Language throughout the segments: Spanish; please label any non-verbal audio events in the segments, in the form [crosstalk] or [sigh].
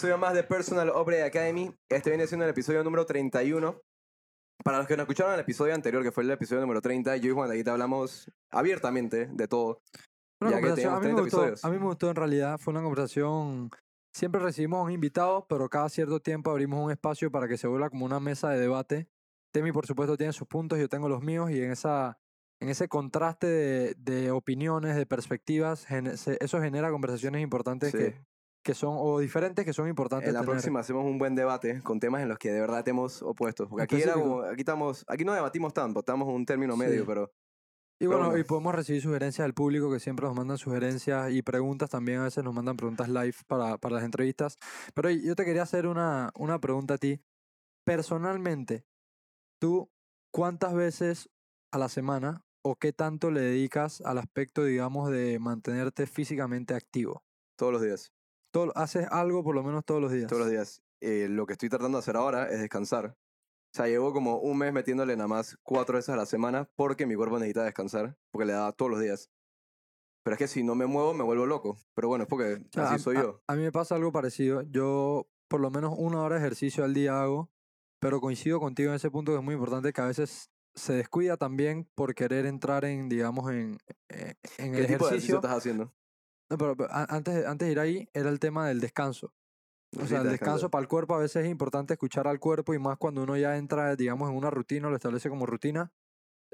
episodio más de Personal Opera Academy. Este viene siendo el episodio número 31. Para los que no escucharon el episodio anterior, que fue el episodio número 30, yo y Juan Daguita hablamos abiertamente de todo. Una Ya que a, mí me 30 gustó, episodios. a mí me gustó en realidad, fue una conversación, siempre recibimos a un invitado, pero cada cierto tiempo abrimos un espacio para que se vuelva como una mesa de debate. Temi, por supuesto, tiene sus puntos, yo tengo los míos, y en, esa, en ese contraste de, de opiniones, de perspectivas, se- eso genera conversaciones importantes Sí. que, que son, o diferentes que son importantes. En la tener. próxima hacemos un buen debate con temas en los que de verdad estemos opuestos. Porque aquí, era como- aquí, estamos, aquí no debatimos tanto, estamos en un término Sí. medio, pero Y bueno, bueno. y podemos recibir sugerencias del público que siempre nos mandan sugerencias y preguntas también. A veces nos mandan preguntas live para, para las entrevistas. Pero yo te quería hacer una, una pregunta a ti. Personalmente, ¿tú cuántas veces a la semana o qué tanto le dedicas al aspecto, digamos, de mantenerte físicamente activo? todos los días. Todo, ¿Haces algo por lo menos todos los días? Todos los días. Eh, lo que estoy tratando de hacer ahora es descansar. O sea, llevo como un mes metiéndole nada más cuatro veces a la semana porque mi cuerpo necesita descansar, porque le da todos los días. Pero es que si no me muevo, me vuelvo loco. Pero bueno, es porque O sea, así soy a- yo. A, mí me pasa algo parecido. Yo por lo menos una hora de ejercicio al día hago, pero coincido contigo en ese punto que es muy importante que a veces se descuida también por querer entrar en, digamos, en, eh, en ¿Qué el tipo de ejercicio ejercicio. estás haciendo? No, pero, antes, antes de ir ahí era el tema del descanso. O sea, el descanso para el cuerpo a veces es importante escuchar al cuerpo y más cuando uno ya entra, digamos, en una rutina, lo establece como rutina.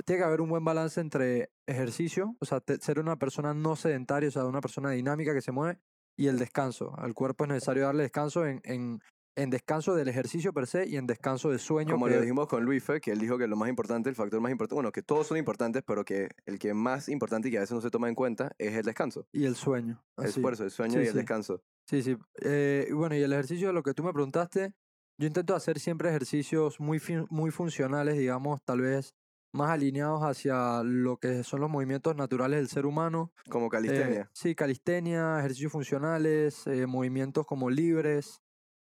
Tiene que haber un buen balance entre ejercicio, o sea, te- ser una persona no sedentaria, o sea, una persona dinámica que se mueve, y el descanso. Al cuerpo es necesario darle descanso en, en, en descanso del ejercicio per se y en descanso de sueño. Como que- lo dijimos con Luis Fe, que él dijo que lo más importante, el factor más importante, bueno, que todos son importantes, pero que el que más importante y que a veces no se toma en cuenta es el descanso. y el sueño. El así. esfuerzo, el sueño Sí, y el sí. descanso. Sí, sí. Eh, bueno, y el ejercicio lo que tú me preguntaste, yo intento hacer siempre ejercicios muy, muy funcionales, digamos, tal vez más alineados hacia lo que son los movimientos naturales del ser humano. Como Eh, calistenia. sí, calistenia, ejercicios funcionales, eh, movimientos como libres.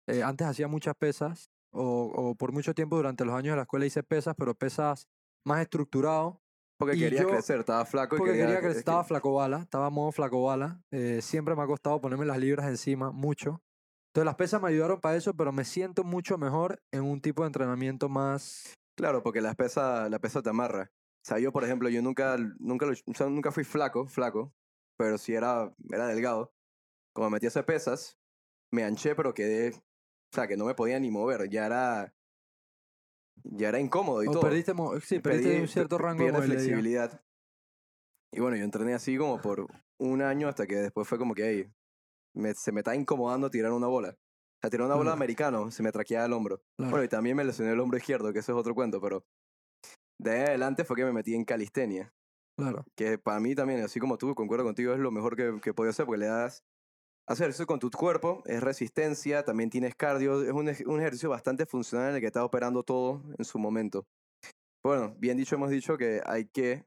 Eh, antes hacía muchas pesas, o, o por mucho tiempo durante los años de la escuela hice pesas, pero pesas más estructurado. porque y quería yo- crecer, estaba flaco y Porque quería, que- estaba flaco bala, estaba modo flaco bala. eh, siempre me ha costado ponerme las libras encima, mucho. Entonces las pesas me ayudaron para eso, pero me siento mucho mejor en un tipo de entrenamiento más... Claro, porque la pesa, la pesa te amarra. O sea, yo, por ejemplo, yo nunca, nunca, lo- o sea, nunca fui flaco, flaco, pero sí era, era delgado. Como metí a hacer pesas, me anché, pero quedé, o sea, que no me podía ni mover. Ya era, ya era incómodo y o todo. perdiste, sí, perdiste Perdí- un cierto rango de flexibilidad. Y bueno, yo entrené así como por un año hasta que después fue como que, hey, me, se me está incomodando tirar una bola. O sea, tirar una bola americano, se me traqueaba el hombro. Claro. Bueno, y también me lesioné el hombro izquierdo, que eso es otro cuento, pero de ahí adelante fue que me metí en calistenia, Claro. que para mí también, así como tú, concuerdo contigo, es lo mejor que, que podía hacer, porque le das hacer eso con tu cuerpo, es resistencia, también tienes cardio, es un, ej- un ejercicio bastante funcional en el que estás operando todo en su momento. Bueno, bien dicho, hemos dicho que hay que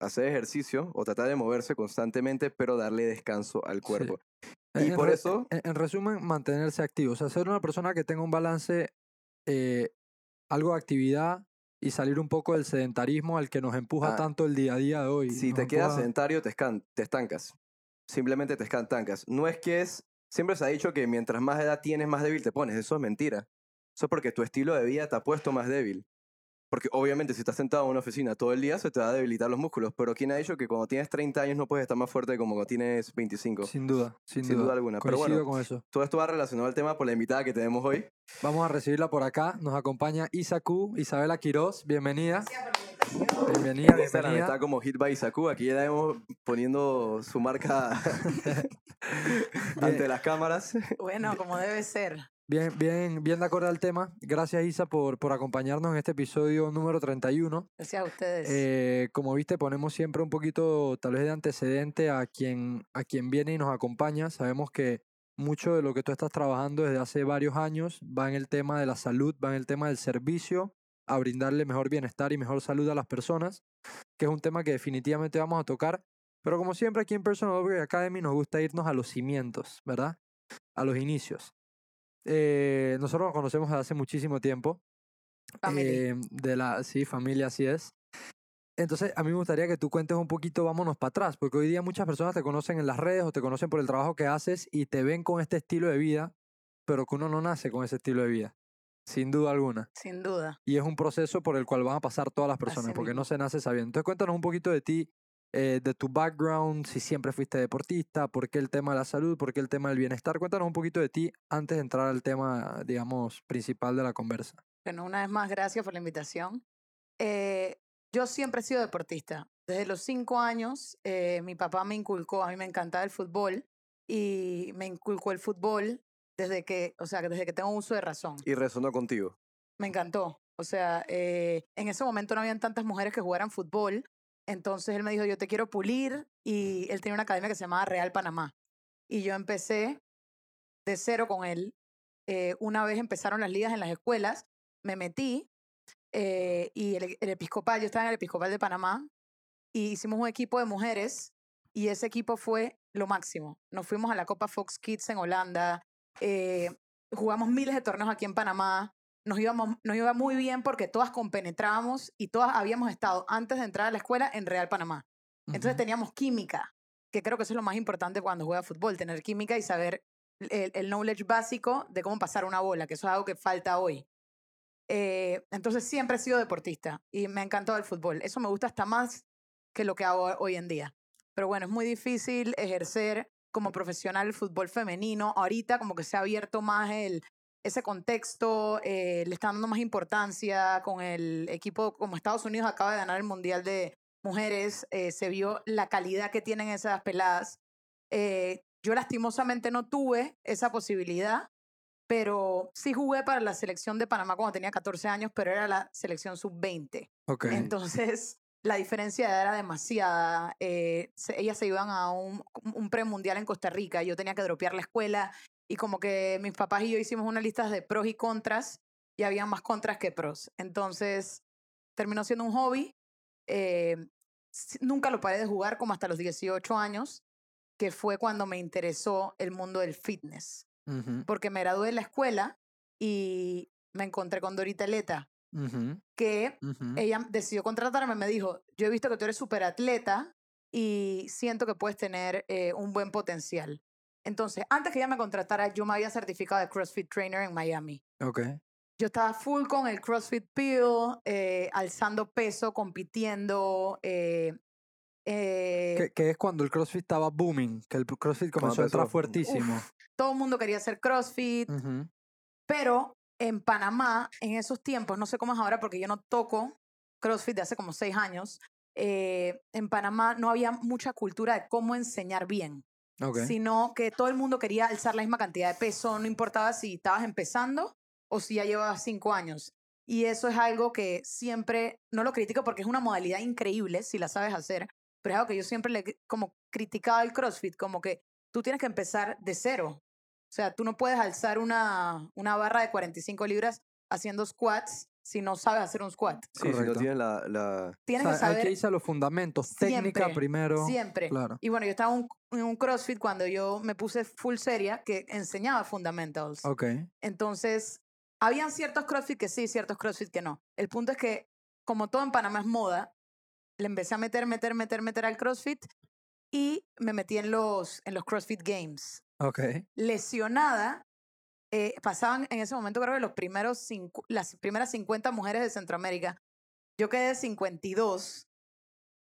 hacer ejercicio o tratar de moverse constantemente, pero darle descanso al cuerpo. Y En por eso, En, en resumen, mantenerse activo. O sea, ser una persona que tenga un balance, eh, algo de actividad y salir un poco del sedentarismo al que nos empuja Ah, tanto el día a día de hoy. si nos te quedas empuja- sedentario, te, te estancas. Simplemente te estancas. No es que es... Siempre se ha dicho que mientras más edad tienes, más débil te pones. Eso es mentira. Eso es porque tu estilo de vida te ha puesto más débil. Porque obviamente si estás sentado en una oficina todo el día se te va a debilitar los músculos. Pero ¿quién ha dicho que cuando tienes 30 años no puedes estar más fuerte como cuando tienes 25? Sin duda, sin, Sin duda alguna, pero bueno. con eso. Todo esto va relacionado al tema por la invitada que tenemos hoy. Vamos a recibirla por acá. Nos acompaña Isaku, Isabela Quiroz. Bienvenida. Bienvenida, bienvenida. está como Hit by Isaku. Aquí ya vemos poniendo su marca [laughs] [laughs] ante las cámaras. Bueno, como debe ser. Bien, bien, bien de acuerdo al tema. Gracias, Isa, por, por acompañarnos en este episodio número 31. Gracias a ustedes. Eh, como viste, ponemos siempre un poquito, tal vez, de antecedente a quien, a quien viene y nos acompaña. Sabemos que mucho de lo que tú estás trabajando desde hace varios años va en el tema de la salud, va en el tema del servicio, a brindarle mejor bienestar y mejor salud a las personas, que es un tema que definitivamente vamos a tocar. Pero como siempre aquí en Personal Upgrade Academy nos gusta irnos a los cimientos, ¿verdad? A los inicios. Eh, nosotros nos conocemos hace muchísimo tiempo. Family. Eh, de la, sí, familia, así es. Entonces, a mí me gustaría que tú cuentes un poquito, vámonos para atrás, porque hoy día muchas personas te conocen en las redes o te conocen por el trabajo que haces y te ven con este estilo de vida pero que uno no nace con ese estilo de vida, sin duda alguna. Sin duda. Y es un proceso por el cual van a pasar todas las personas, Así porque mismo. no se nace sabiendo. Entonces cuéntanos un poquito de ti, eh, de tu background, si siempre fuiste deportista, por qué el tema de la salud, por qué el tema del bienestar. Cuéntanos un poquito de ti antes de entrar al tema, digamos, principal de la conversa. Bueno, una vez más, gracias por la invitación. Eh, yo siempre he sido deportista. Desde los cinco años, eh, mi papá me inculcó, a mí me encantaba el fútbol y me inculcó el fútbol desde que, o sea, desde que tengo uso de razón. Y resonó contigo. Me encantó. O sea, eh, en ese momento no habían tantas mujeres que jugaran fútbol. Entonces él me dijo, yo te quiero pulir. Y él tenía una academia que se llamaba Real Panamá. Y yo empecé de cero con él. Eh, una vez empezaron las ligas en las escuelas, me metí. eh, y el, el episcopal, yo estaba en el episcopal de Panamá. Y hicimos un equipo de mujeres. Y ese equipo fue lo máximo. Nos fuimos a la Copa Fox Kids en Holanda. eh, jugamos miles de torneos aquí en Panamá nos, íbamos, nos iba muy bien porque todas compenetrábamos y todas habíamos estado antes de entrar a la escuela en Real Panamá. Entonces teníamos química, que creo que eso es lo más importante cuando juega fútbol, tener química y saber el, el knowledge básico de cómo pasar una bola, que eso es algo que falta hoy. Eh, entonces siempre he sido deportista y me ha encantado el fútbol. Eso me gusta hasta más que lo que hago hoy en día. Pero bueno, es muy difícil ejercer como profesional el fútbol femenino. Ahorita como que se ha abierto más el, ese contexto, eh, le están dando más importancia con el equipo, como Estados Unidos acaba de ganar el Mundial de Mujeres, eh, se vio la calidad que tienen esas peladas. Eh, yo lastimosamente no tuve esa posibilidad, pero sí jugué para la selección de Panamá cuando tenía 14 años, pero era la selección sub-20. Ok. Entonces, [laughs] la diferencia era demasiada. eh, se- ellas se iban a un, un premundial en Costa Rica. Yo tenía que dropear la escuela y como que mis papás y yo hicimos una lista de pros y contras y había más contras que pros. Entonces, terminó siendo un hobby. eh, nunca lo paré de jugar como hasta los 18 años, que fue cuando me interesó el mundo del fitness. Ujú, Porque me gradué de la escuela y me encontré con Dorita Leta, ujú, que ujú. ella decidió contratarme, me dijo, yo he visto que tú eres súper atleta y siento que puedes tener eh, un buen potencial. Entonces, antes que ella me contratara, yo me había certificado de CrossFit Trainer en Miami. Ok. Yo estaba full con el CrossFit Peel, eh, alzando peso, compitiendo. eh, eh, Que, que es cuando el CrossFit estaba booming, que el CrossFit comenzó a entrar fuertísimo. todo el mundo quería hacer CrossFit, Ujú, pero en Panamá, en esos tiempos, no sé cómo es ahora porque yo no toco CrossFit de hace como seis años, eh, en Panamá no había mucha cultura de cómo enseñar bien, Sino que todo el mundo quería alzar la misma cantidad de peso, no importaba si estabas empezando o si ya llevabas cinco años. Y eso es algo que siempre, no lo critico porque es una modalidad increíble si la sabes hacer, pero es algo que yo siempre le como criticaba al CrossFit, como que tú tienes que empezar de cero. O sea, tú no puedes alzar una, una barra de 45 libras haciendo squats si no sabes hacer un squat. Sí, si no Correcto. tienes la, la... O Tienes sea, que saber hay que irse a los fundamentos, técnica Siempre, primero. siempre. Claro. Y bueno, yo estaba un- en un CrossFit cuando yo me puse full seria que enseñaba fundamentals. Ok. Entonces, habían ciertos CrossFit que sí, ciertos CrossFit que no. El punto es que, como todo en Panamá es moda, le empecé a meter, meter, meter, meter al CrossFit y me metí en los, en los CrossFit Games. Ok. Lesionada, eh, pasaban en ese momento, creo que los primeros las primeras 50 mujeres de Centroamérica. Yo quedé 52,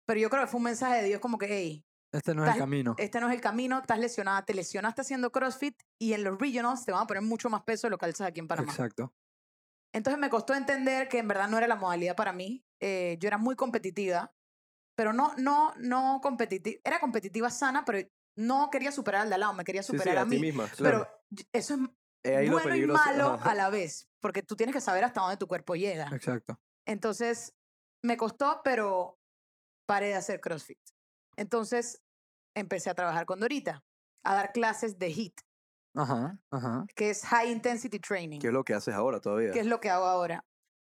pero yo creo que fue un mensaje de Dios como que, hey, Este no es el camino. este no es el camino, estás lesionada, te lesionaste haciendo CrossFit y en los regionals te van a poner mucho más peso de lo que alzas aquí en Panamá. Exacto. Entonces me costó entender que en verdad no era la modalidad para mí. Eh, yo era muy competitiva, pero no, no, no competitiva. Era competitiva sana, pero no quería superar al de al lado, me quería superar sí, a mí. misma, Pero claro. eso es Eh, ahí lo bueno y peligroso, malo ajá. a la vez, porque tú tienes que saber hasta dónde tu cuerpo llega. Exacto. Entonces, me costó, pero paré de hacer CrossFit. Entonces, empecé a trabajar con Dorita, a dar clases de HIIT, Ajá, ajá. que es High Intensity Training, ¿Qué es lo que haces ahora todavía? que es lo que hago ahora.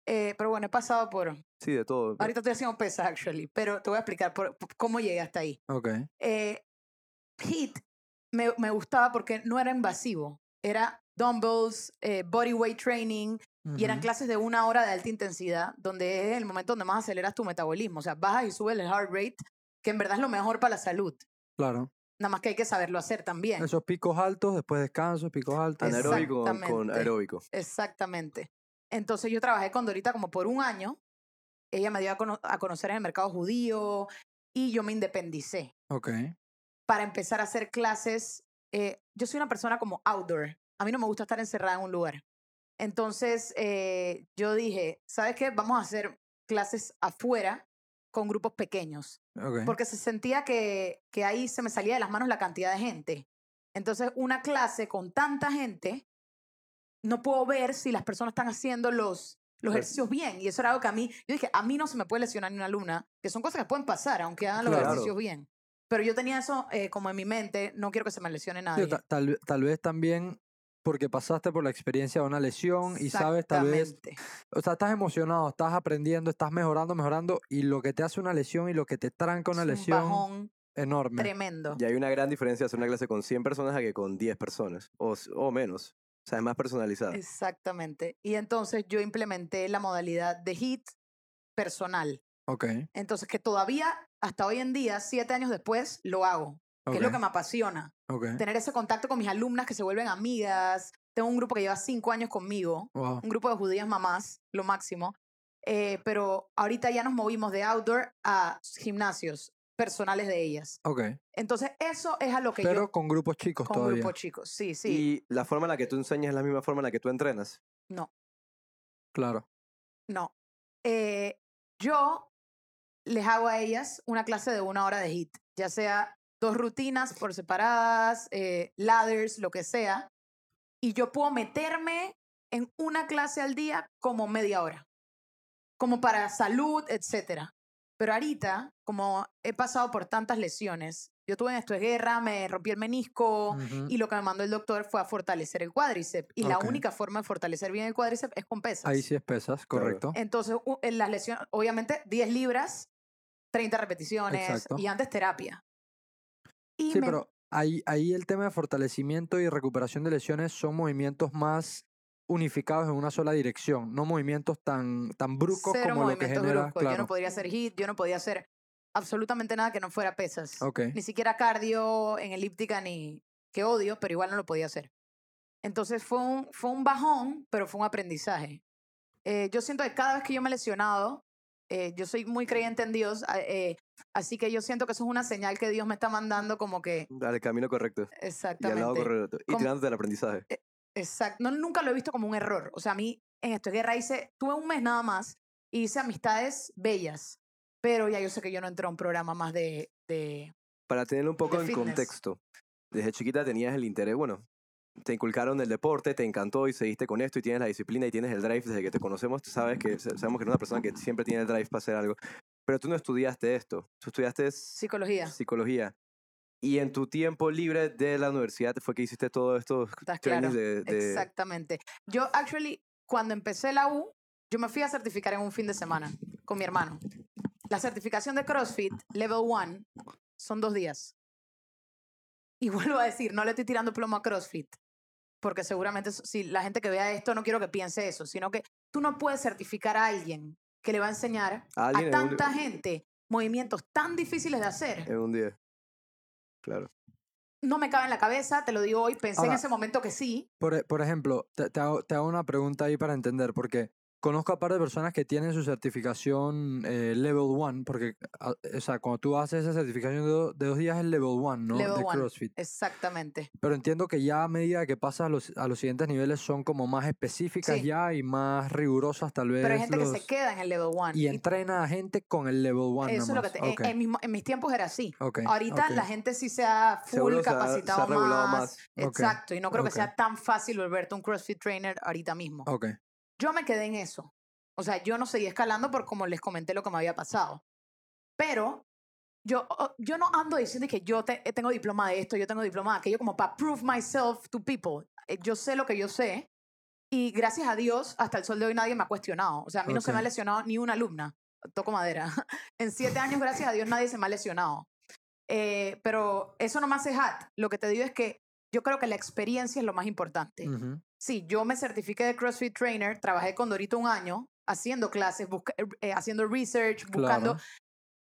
Eh, pero bueno, he pasado por... Sí, de todo. Ahorita estoy haciendo pesas, actually, pero te voy a explicar por, por cómo llegué hasta ahí. Ok. Eh, HIIT me, me gustaba porque no era invasivo. Era dumbbells, eh, bodyweight training, y eran clases de una hora de alta intensidad, donde es el momento donde más aceleras tu metabolismo. O sea, bajas y subes el heart rate, que en verdad es lo mejor para la salud. Claro. Nada más que hay que saberlo hacer también. Esos picos altos, después descanso, picos altos. Anaeróbico con, aeróbico. Exactamente. Entonces yo trabajé con Dorita como por un año. Ella me dio a, cono- a conocer en el mercado judío y yo me independicé Ok. para empezar a hacer clases. eh, yo soy una persona como outdoor. A mí no me gusta estar encerrada en un lugar. Entonces eh, yo dije, ¿sabes qué? Vamos a hacer clases afuera con grupos pequeños. Porque se sentía que, que ahí se me salía de las manos la cantidad de gente. Entonces, una clase con tanta gente, no puedo ver si las personas están haciendo los, los ejercicios bien. Y eso era algo que a mí, yo dije, a mí no se me puede lesionar ni una alumna, que son cosas que pueden pasar, aunque hagan los Claro. ejercicios bien. Pero yo tenía eso eh, como en mi mente, no quiero que se me lesione nadie. ta- tal, tal vez también porque pasaste por la experiencia de una lesión y sabes tal vez, Exactamente. o sea, estás emocionado, estás aprendiendo, estás mejorando, mejorando y lo que te hace una lesión y lo que te tranca una Es un lesión bajón enorme. tremendo. Y hay una gran diferencia hacer una clase con 100 personas a que con 10 personas. O, o menos. O sea, es más personalizada. Exactamente. Y entonces yo implementé la modalidad de HIT personal. Ok. Entonces, que todavía, hasta hoy en día, siete años después, lo hago. Que es lo que me apasiona. ok. Tener ese contacto con mis alumnas que se vuelven amigas. Tengo un grupo que lleva cinco años conmigo. Wow. Un grupo de judías mamás, lo máximo. Eh, pero ahorita ya nos movimos de outdoor a gimnasios personales de ellas. Ok. Entonces, eso es a lo que Pero yo... con grupos chicos Con todavía. grupos chicos, sí, sí. Y la forma en la que tú enseñas es la misma forma en la que tú entrenas. No, Claro. no. Eh, yo les hago a ellas una clase de una hora de HIT, ya sea dos rutinas por separadas, eh, ladders, lo que sea, y yo puedo meterme en una clase al día como media hora, como para salud, etcétera. Pero ahorita, como he pasado por tantas lesiones, yo tuve en esto de guerra, me rompí el menisco, y lo que me mandó el doctor fue a fortalecer el cuádriceps. Y la única forma de fortalecer bien el cuádriceps es con pesas. Ahí sí es pesas, Claro. correcto. Entonces, en las lesiones, obviamente, 10 libras, 30 repeticiones, Exacto. y antes terapia. Y Sí, me- pero ahí, ahí el tema de fortalecimiento y recuperación de lesiones son movimientos más unificados en una sola dirección, no movimientos tan, tan bruscos cero como lo que movimientos genera. bruscos. Yo Claro. no podría hacer hit, yo no podía hacer absolutamente nada que no fuera pesas. Ok. Ni siquiera cardio en elíptica, ni que odio, pero igual no lo podía hacer. Entonces fue un, fue un bajón, pero fue un aprendizaje. Eh, yo siento que cada vez que yo me he lesionado, eh, yo soy muy creyente en Dios, a- eh, así que yo siento que eso es una señal que Dios me está mandando como que Al camino correcto. Y al lado exactamente. correcto. Y Como- tirándote el aprendizaje. Exacto. No, nunca lo he visto como un error. O sea, a mí en esto de guerra hice, tuve un mes nada más y hice amistades bellas, pero ya yo sé que yo no entré a un programa más de, de Para tener un poco en fitness. contexto. Desde chiquita tenías el interés, bueno, te inculcaron el deporte, te encantó y seguiste con esto y tienes la disciplina y tienes el drive desde que te conocemos, tú sabes que sabemos que eres una persona que siempre tiene el drive para hacer algo. Pero tú no estudiaste esto, tú estudiaste psicología. psicología. Y en tu tiempo libre de la universidad fue que hiciste todos estos claro. de, de- Exactamente. Yo, actually, cuando empecé la U, yo me fui a certificar en un fin de semana con mi hermano. La certificación de CrossFit, Level 1, son dos días. Y [laughs] vuelvo a decir, no le estoy tirando plomo a CrossFit, porque seguramente si la gente que vea esto no quiero que piense eso, sino que tú no puedes certificar a alguien que le va a enseñar a un- tanta gente movimientos tan difíciles de hacer. en un día. Claro. No me cabe en la cabeza, te lo digo hoy, pensé en ese momento que sí. Por, e- por ejemplo, te, te hago, te hago una pregunta ahí para entender, porque conozco a par de personas que tienen su certificación eh, Level 1, porque, ah, o sea, cuando tú haces esa certificación de, do- de dos días es Level 1, ¿no? Level de one. CrossFit. Exactamente. Pero entiendo que ya a medida que pasas a los, a los siguientes niveles son como más específicas Sí. ya y más rigurosas tal vez. Pero hay gente que se los- queda en el level 1. Y entrena a gente con el Level 1 Eso es lo que te- en- Ok, en, mis, mo- en mis tiempos era así. ok, Ahorita ok, la gente sí se ha full Seguro se ha- se ha capacitado más. más. Exacto. Y no creo que sea tan fácil volverte un CrossFit trainer ahorita mismo. ok. Yo me quedé en eso. O sea, yo no seguí escalando por como les comenté lo que me había pasado. Pero yo, yo no ando diciendo que yo te- tengo diploma de esto, yo tengo diploma de aquello, como para prove myself to people. Eh, Yo sé lo que yo sé. Y gracias a Dios, hasta el sol de hoy nadie me ha cuestionado. O sea, a mí no se me ha lesionado ni una alumna. Toco madera. [laughs] En siete años, gracias a Dios, nadie se me ha lesionado. Eh, pero eso no me hace hat. Lo que te digo es que yo creo que la experiencia es lo más importante. ujú, Sí, yo me certifiqué de CrossFit Trainer, trabajé con Dorito un año haciendo clases, busca- eh, haciendo research, buscando Claro.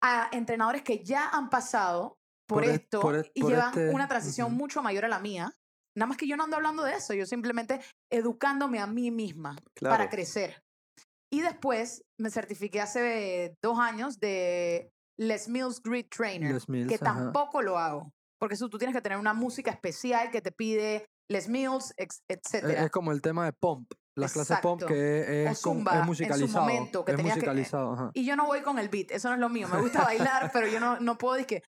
a entrenadores que ya han pasado por, Por es- esto por es- y por llevan este- una transición mucho mayor a la mía. Nada más que yo no ando hablando de eso, yo simplemente educándome a mí misma Claro. para crecer. Y después me certifiqué hace dos años de Les Mills Grid Trainer, Les Mills, que ajá. tampoco lo hago. Porque eso tú tienes que tener una música especial que te pide Les Mills, Es, etcétera. es como el tema de Pump, las clases Pump Exacto. que es, con- Zumba, es en su musicalizado. momento, que es que- musicalizado, ajá. Y yo no voy con el beat, eso no es lo mío. Me gusta [laughs] bailar, pero yo no, no puedo decir que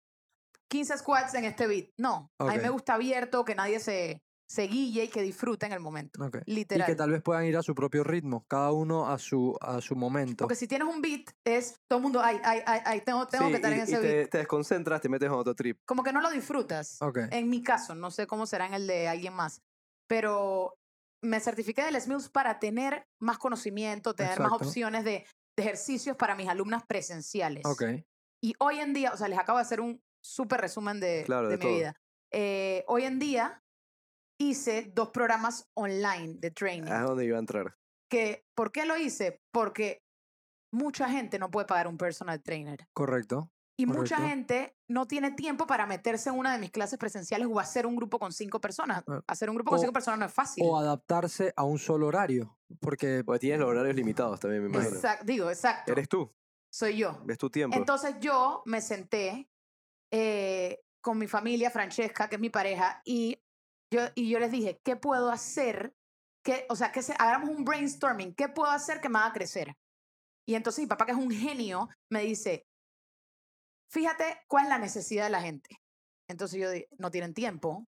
15 squats en este beat. No, a mí me gusta abierto, que nadie se, se guille y que disfrute en el momento. Ok. Literal. Y que tal vez puedan ir a su propio ritmo, cada uno a su, a su momento. Porque si tienes un beat, es todo el mundo, ay, ay, ay, ay, tengo, tengo Sí, que estar y, en y ese te, beat. te desconcentras, te metes en otro trip. Como que no lo disfrutas. Ok. En mi caso, no sé cómo será en el de alguien más. Pero me certifiqué de Les Mills para tener más conocimiento, tener más Exacto. opciones de, de ejercicios para mis alumnas presenciales. Ok. Y hoy en día, o sea, les acabo de hacer un súper resumen de, Claro, de de mi todo. vida. Eh, hoy en día hice dos programas online de training. Ah, Es donde iba a entrar. Que, ¿Por qué lo hice? Porque mucha gente no puede pagar un personal trainer. Correcto. Y mucha Correcto. gente no tiene tiempo para meterse en una de mis clases presenciales o hacer un grupo con cinco personas. Ah. Hacer un grupo con O- cinco personas no es fácil. O adaptarse a un solo horario. Porque Porque tienes los horarios limitados también, me imagino. Exacto, digo, exacto. Eres tú, Soy yo. es tu tiempo. Entonces yo me senté eh, con mi familia, Francesca, que es mi pareja, y yo, y yo les dije, ¿qué puedo hacer? Que, o sea, que se, hagamos un brainstorming, ¿qué puedo hacer que me haga crecer? Y entonces mi papá, que es un genio, me dice, fíjate cuál es la necesidad de la gente. Entonces yo no tienen tiempo,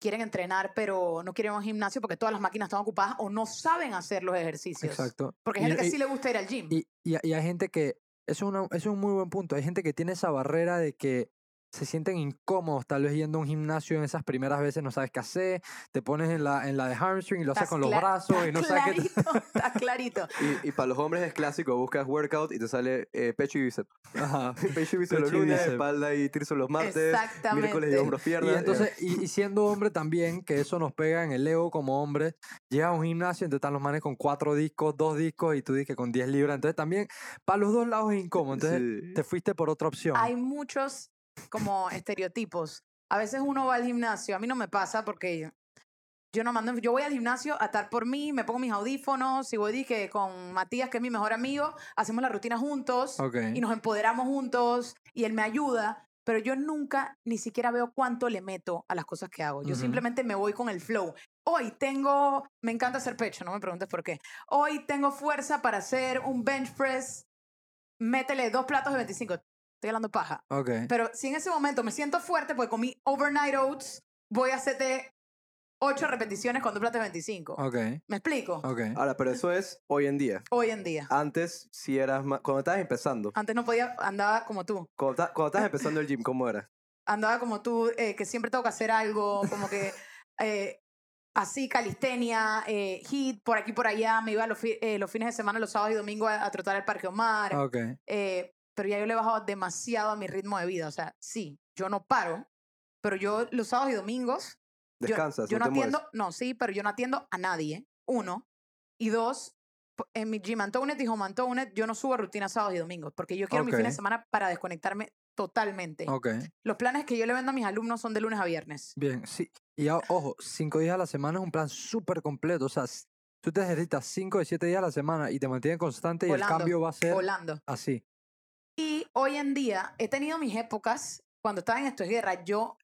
quieren entrenar, pero no quieren ir a un gimnasio porque todas las máquinas están ocupadas o no saben hacer los ejercicios. Exacto. Porque hay Y- gente que y- sí le gusta ir al gym. Y, y, y hay gente que, eso es, una- eso es un muy buen punto, hay gente que tiene esa barrera de que se sienten incómodos tal vez yendo a un gimnasio en esas primeras veces, no sabes qué hacer, te pones en la, en la de hamstring y lo haces con los brazos y no sabes qué... clarito, [laughs] Está clarito. [laughs] Y, y para los hombres es clásico, buscas workout y te sale eh, pecho y bíceps. [laughs] Ajá. pecho y bíceps los y lunes, espalda y tríceps los martes, Exactamente. miércoles y hombros Y piernas. entonces, y, y siendo hombre también, que eso nos pega en el ego como hombre, llega a un gimnasio, entonces están los manes con cuatro discos, dos discos y tú dices que con 10 libras. Entonces también, para los dos lados es incómodo. Entonces Sí. te fuiste por otra opción. Hay muchos como estereotipos. A veces uno va al gimnasio, a mí no me pasa porque yo, no mando, yo voy al gimnasio a estar por mí, me pongo mis audífonos y voy dije, con Matías, que es mi mejor amigo, hacemos la rutina juntos y nos empoderamos juntos y él me ayuda, pero yo nunca ni siquiera veo cuánto le meto a las cosas que hago. Yo simplemente me voy con el flow. Hoy tengo, me encanta hacer pecho, no me preguntes por qué. Hoy tengo fuerza para hacer un bench press, métele dos platos de 25. Estoy hablando paja. Ok. Pero si en ese momento me siento fuerte, con mi overnight oats voy a hacerte 8 repeticiones con platos de 25. Ok. ¿Me explico? Ok. Ahora, pero eso es hoy en día. Hoy en día. Antes, si eras más... Cuando estabas empezando, Antes no podía, andaba como tú. cuando, ta- cuando estabas empezando el gym, [laughs] ¿cómo era? andaba como tú, eh, que siempre tengo que hacer algo, como que [laughs] eh, así, calistenia, eh, hit, por aquí, por allá, me iba los, fi- eh, los fines de semana, los sábados y domingos a, a trotar al Parque Omar, Ok. eh, pero ya yo le he bajado demasiado a mi ritmo de vida, o sea, sí, yo no paro, pero yo los sábados y domingos, yo- Descansas, yo, no, no te atiendo, no, sí, pero yo no atiendo a nadie, uno, y dos, en mi Gym Antonet y Home Antonet, yo no subo rutina sábados y domingos, porque yo quiero mi fin de semana para desconectarme totalmente. Ok. Los planes que yo le vendo a mis alumnos son de lunes a viernes. Bien, sí. Y ojo, cinco días a la semana es un plan súper completo. O sea, tú te ejercitas cinco de siete días a la semana y te mantienes constante y Volando, el cambio va a ser Volando. así. Y hoy en día he tenido mis épocas, cuando estaba en esto es guerra, yo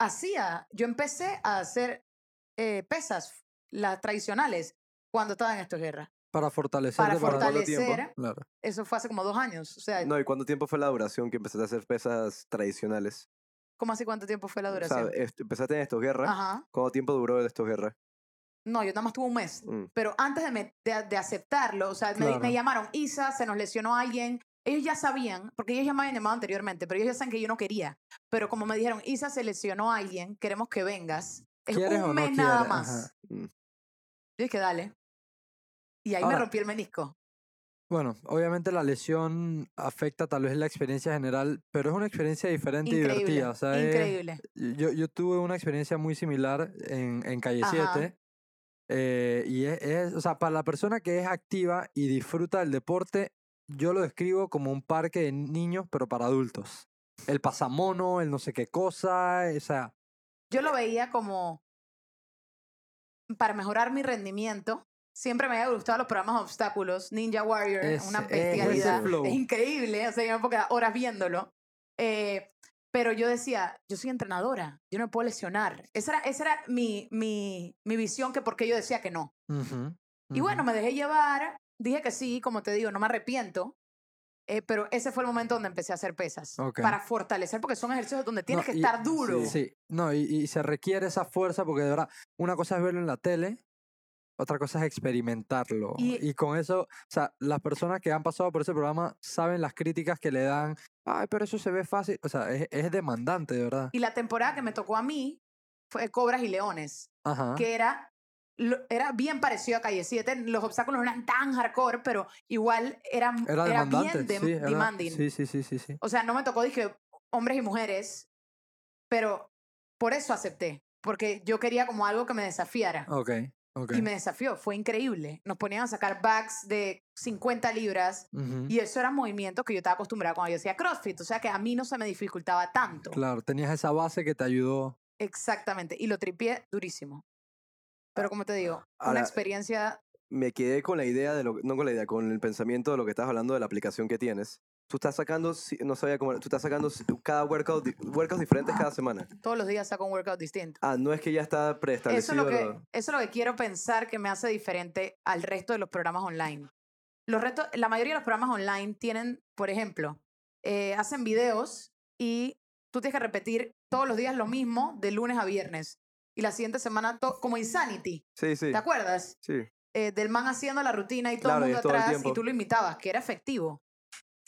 hacía, yo empecé a hacer eh, pesas, las tradicionales, cuando estaba en esto es guerra. Para fortalecer. Para ¿cuánto tiempo? fortalecer, Claro. eso fue hace como dos años. O sea, No, ¿y cuánto tiempo fue la duración que empezaste a hacer pesas tradicionales? ¿cómo así cuánto tiempo fue la O sea, duración? empezaste en estos guerras. Ajá. ¿Cuánto tiempo duró estos guerras? No, yo nada más tuve un mes. Mm. Pero antes de, me- de, de aceptarlo, o sea, me, me llamaron, Isa, se nos lesionó alguien. Ellos ya sabían, porque ellos ya me habían llamado anteriormente, pero ellos ya saben que yo no quería. Pero como me dijeron, Isa, se lesionó alguien, queremos que vengas. Es ¿Quieres un no mes nada más. Ajá. Mm. Yo dije, dale. Y ahí me rompí el menisco. Bueno, obviamente la lesión afecta tal vez la experiencia general, pero es una experiencia diferente y divertida. O sea, es- increíble. yo, yo tuve una experiencia muy similar en, en Calle Ajá. 7. eh, y es, es- o sea, para la persona que es activa y disfruta del deporte, yo lo describo como un parque de niños, pero para adultos. el pasamono, el no sé qué cosa, o sea, Yo lo veía como para mejorar mi rendimiento. Siempre me había gustado los programas de obstáculos. Ninja Warrior, Ese- una bestialidad. flow. Es increíble. O sea, yo me puedo quedar horas viéndolo. Eh, pero yo decía, yo soy entrenadora, yo no me puedo lesionar. Esa era, esa era mi, mi, mi visión, que porque yo decía que no. Y bueno, me dejé llevar, dije que sí, como te digo, no me arrepiento. eh, pero ese fue el momento donde empecé a hacer pesas. Ok. Para fortalecer, porque son ejercicios donde tienes No, que y- estar duro. Sí, no, y, y se requiere esa fuerza porque de verdad, una cosa es verlo en la tele, otra cosa es experimentarlo. Y- Y, con eso, o sea, las personas que han pasado por ese programa saben las críticas que le dan, ay, pero eso se ve fácil, o sea, es, es demandante, de verdad. Y la temporada que me tocó a mí fue Cobras y Leones, Ajá. que era, era bien parecido a Calle 7. Los obstáculos no eran tan hardcore, pero igual eran, Era era bien dem- sí, era- demanding. sí, sí, sí, sí, sí. O sea, no me tocó, dije, hombres y mujeres, pero por eso acepté, porque yo quería como algo que me desafiara. Ok, ok. Y me desafió, fue increíble. Nos ponían a sacar bags de 50 libras Ujú. y eso eran movimientos que yo estaba acostumbrada cuando yo hacía CrossFit, o sea que a mí no se me dificultaba tanto. Claro, tenías esa base que te ayudó. Exactamente, y lo tripié durísimo. Pero como te digo, una Ahora- experiencia Me quedé con la idea de lo no con la idea, con el pensamiento de lo que estás hablando de la aplicación que tienes. Tú estás sacando, no sabía cómo, tú estás sacando cada workout, workouts diferentes cada semana. todos los días saco un workout distinto. Ah, no es que ya está Eso es, preestablecido. lo que, lo- eso es lo que quiero pensar que me hace diferente al resto de los programas online. Los retos, la mayoría de los programas online tienen, por ejemplo, eh, hacen videos y tú tienes que repetir todos los días lo mismo de lunes a viernes. Y la siguiente semana, como Insanity, Sí, sí. ¿te acuerdas? Sí. eh, del man haciendo la rutina y todo Claro, el mundo el atrás y tú lo imitabas, que era efectivo.